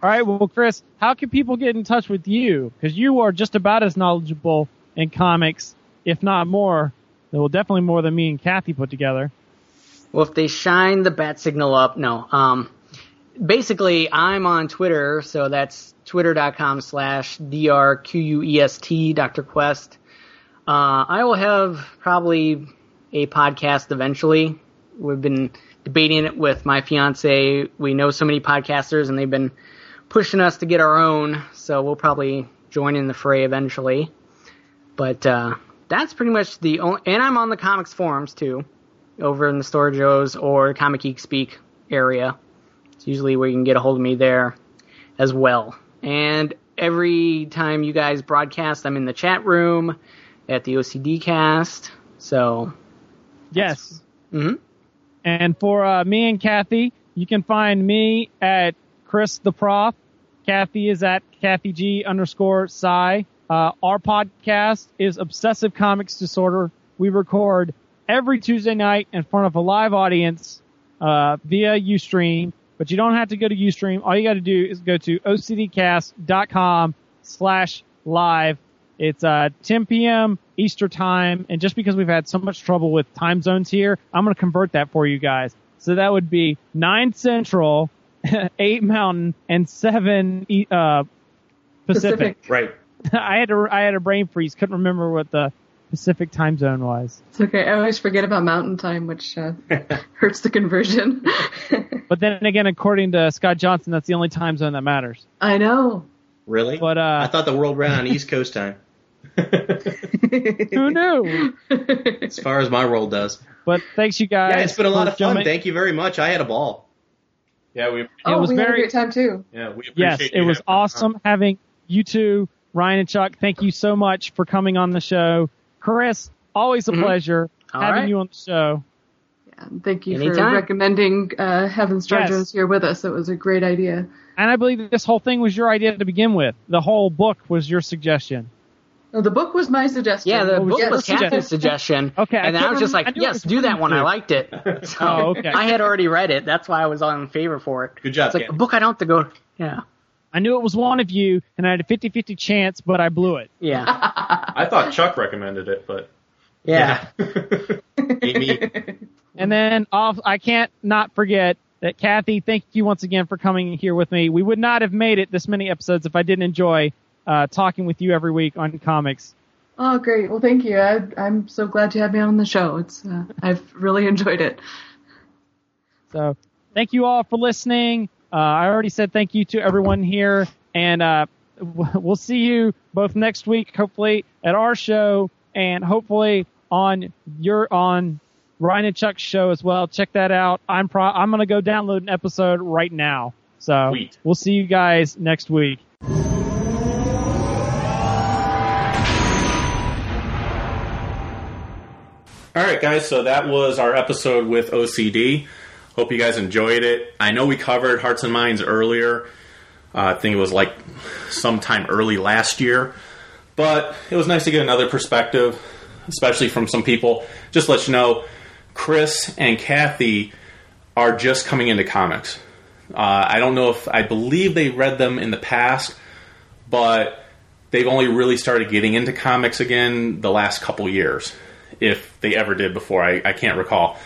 All right, well, Chris, how can people get in touch with you? Because you are just about as knowledgeable in comics, if not more. Well, definitely more than me and Kathy put together. Well, if they shine the bat signal up, no. Um, basically, I'm on Twitter, so that's twitter.com slash drquest, Dr. Quest. Uh, I will have probably a podcast eventually. We've been debating it with my fiance. We know so many podcasters, and they've been pushing us to get our own, so we'll probably join in the fray eventually. But uh, that's pretty much the only. And I'm on the comics forums too over in the Star Joe's or Comic Geek Speak area. It's usually where you can get a hold of me there as well. And every time you guys broadcast, I'm in the chat room at the OCD cast. So, Yes. mhm. And for uh, me and Kathy, you can find me at Chris the Prof. Kathy is at Kathy G underscore Psi. Uh, our podcast is Obsessive Comics Disorder. We record every Tuesday night in front of a live audience uh, via Ustream, but you don't have to go to Ustream. All you got to do is go to ocdcast.com slash live. It's uh, 10 p.m. Easter time, and just because we've had so much trouble with time zones here, I'm going to convert that for you guys. So that would be 9 Central, 8 Mountain, and 7 e- uh, Pacific. Pacific. Right. I had to I had a brain freeze. Couldn't remember what the Pacific time zone wise. It's okay. I always forget about mountain time, which uh, hurts the conversion. But then again, according to Scott Johnson, that's the only time zone that matters. I know. Really? But uh, I thought the world ran on East Coast time. who knew? as far as my role does. But thanks, you guys. Yeah, it's been a lot for of fun. jumping- Thank you very much. I had a ball. Yeah, we oh, was we had a great time too. yeah we Yes, it was having us on. awesome having you two, Ryan and Chuck. Thank you so much for coming on the show. Chris, always a Mhm. pleasure All having right. you on the show. And thank you for recommending uh, having Star Yes. Joe's here with us. It was a great idea. And I believe that this whole thing was your idea to begin with. The whole book was your suggestion. Oh, the book was my suggestion. Yeah, the What was book your was suggestion? Kathy's suggestion. Okay, and then I couldn't was just like, I knew it yes, do that one. I liked it. So Oh, okay. I had already read it. That's why I was on favor for it. Good job, It's like Ken. a book I don't have to go. Yeah, I knew it was one of you, and I had a 50-50 chance, but I blew it. yeah, I thought Chuck recommended it, but yeah. Amy. And then off, I can't not forget that Kathy, thank you once again for coming here with me. We would not have made it this many episodes if I didn't enjoy uh, talking with you every week on comics. Oh, great. Well, thank you. I, I'm so glad you have me on the show. It's uh, I've really enjoyed it. So thank you all for listening. Uh, I already said thank you to everyone here, and uh, w- we'll see you both next week, hopefully at our show, and hopefully on your on Ryan and Chuck's show as well. Check that out. I'm pro- I'm gonna go download an episode right now. So Sweet. we'll see you guys next week. All right, guys. So that was our episode with OCD. Hope you guys enjoyed it. I know we covered Hearts and Minds earlier. Uh, I think it was like sometime early last year, but it was nice to get another perspective, especially from some people. Just let you know, Chris and Kathy are just coming into comics. Uh, I don't know if I believe they read them in the past, but they've only really started getting into comics again the last couple years, if they ever did before. I, I can't recall.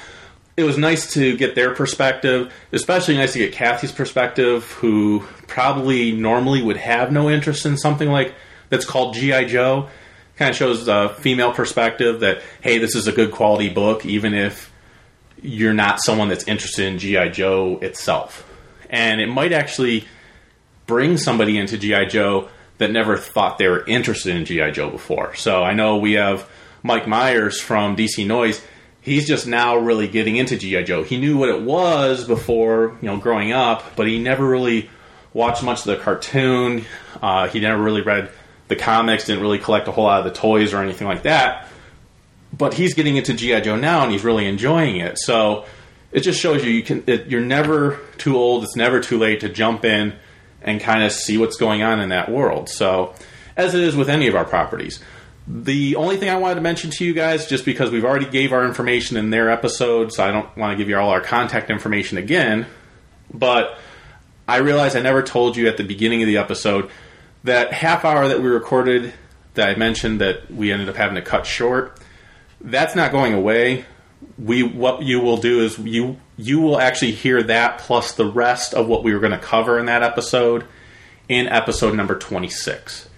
It was nice to get their perspective, especially nice to get Kathy's perspective, who probably normally would have no interest in something like that's called G.I. Joe. Kind of shows a female perspective that, hey, this is a good quality book, even if you're not someone that's interested in G.I. Joe itself. And it might actually bring somebody into GI Joe that never thought they were interested in GI Joe before. So I know we have Mike Myers from DC Noise. He's just now really getting into GI Joe. He knew what it was before, you know, growing up, but he never really watched much of the cartoon. Uh, he never really read the comics. Didn't really collect a whole lot of the toys or anything like that. But he's getting into GI Joe now, and he's really enjoying it. So it just shows you you can it, you're never too old. It's never too late to jump in and kind of see what's going on in that world. So, as it is with any of our properties. The only thing I wanted to mention to you guys, just because we've already gave our information in their episode, so I don't want to give you all our contact information again, but I realized I never told you at the beginning of the episode that half hour that we recorded that I mentioned that we ended up having to cut short. That's not going away. We what you will do is you you will actually hear that plus the rest of what we were going to cover in that episode in episode number 26.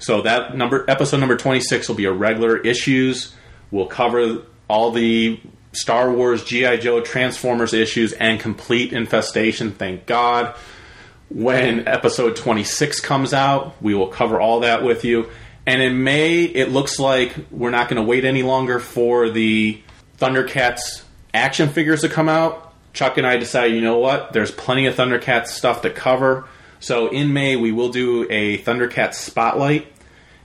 So that number episode number 26 will be a regular issues. We'll cover all the Star Wars, GI Joe, Transformers issues and complete infestation, thank God. When episode 26 comes out, we will cover all that with you. And in May, it looks like we're not going to wait any longer for the Thundercats action figures to come out. Chuck and I decided, you know what? There's plenty of Thundercats stuff to cover. So in May, we will do a Thundercats spotlight,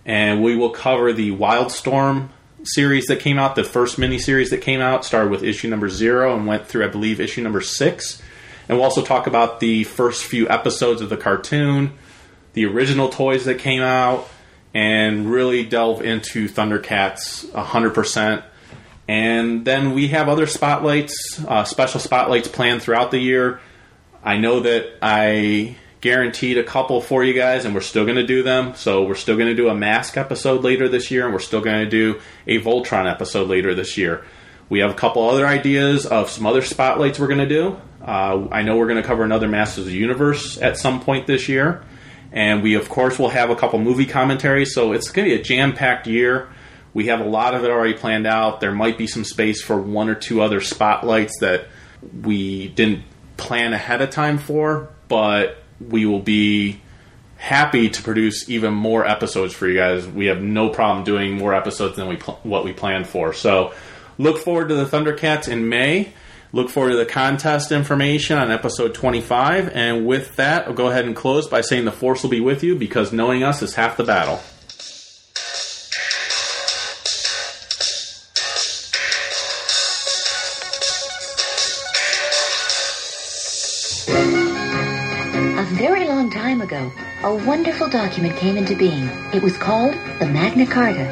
and we will cover the Wildstorm series that came out, the first miniseries that came out, started with issue number zero and went through, I believe, issue number six. And we'll also talk about the first few episodes of the cartoon, the original toys that came out, and really delve into Thundercats 100%. And then we have other spotlights, uh, special spotlights planned throughout the year. I know that I guaranteed a couple for you guys, and we're still going to do them. So we're still going to do a Mask episode later this year, and we're still going to do a Voltron episode later this year. We have a couple other ideas of some other spotlights we're going to do. Uh, I know we're going to cover another Masters of the Universe at some point this year. And we, of course, will have a couple movie commentaries. So it's going to be a jam packed year. We have a lot of it already planned out. There might be some space for one or two other spotlights that we didn't plan ahead of time for, but we will be happy to produce even more episodes for you guys. We have no problem doing more episodes than we pl- what we planned for. So look forward to the Thundercats in May. Look forward to the contest information on episode 25. And with that, I'll go ahead and close by saying the Force will be with you because knowing us is half the battle. A wonderful document came into being. It was called the Magna Carta.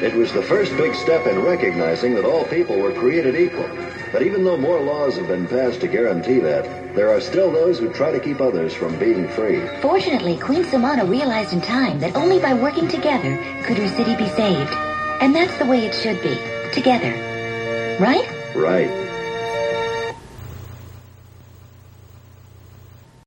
It was the first big step in recognizing that all people were created equal. But even though more laws have been passed to guarantee that, there are still those who try to keep others from being free. Fortunately, Queen Samana realized in time that only by working together could her city be saved. And that's the way it should be. Together. Right? Right.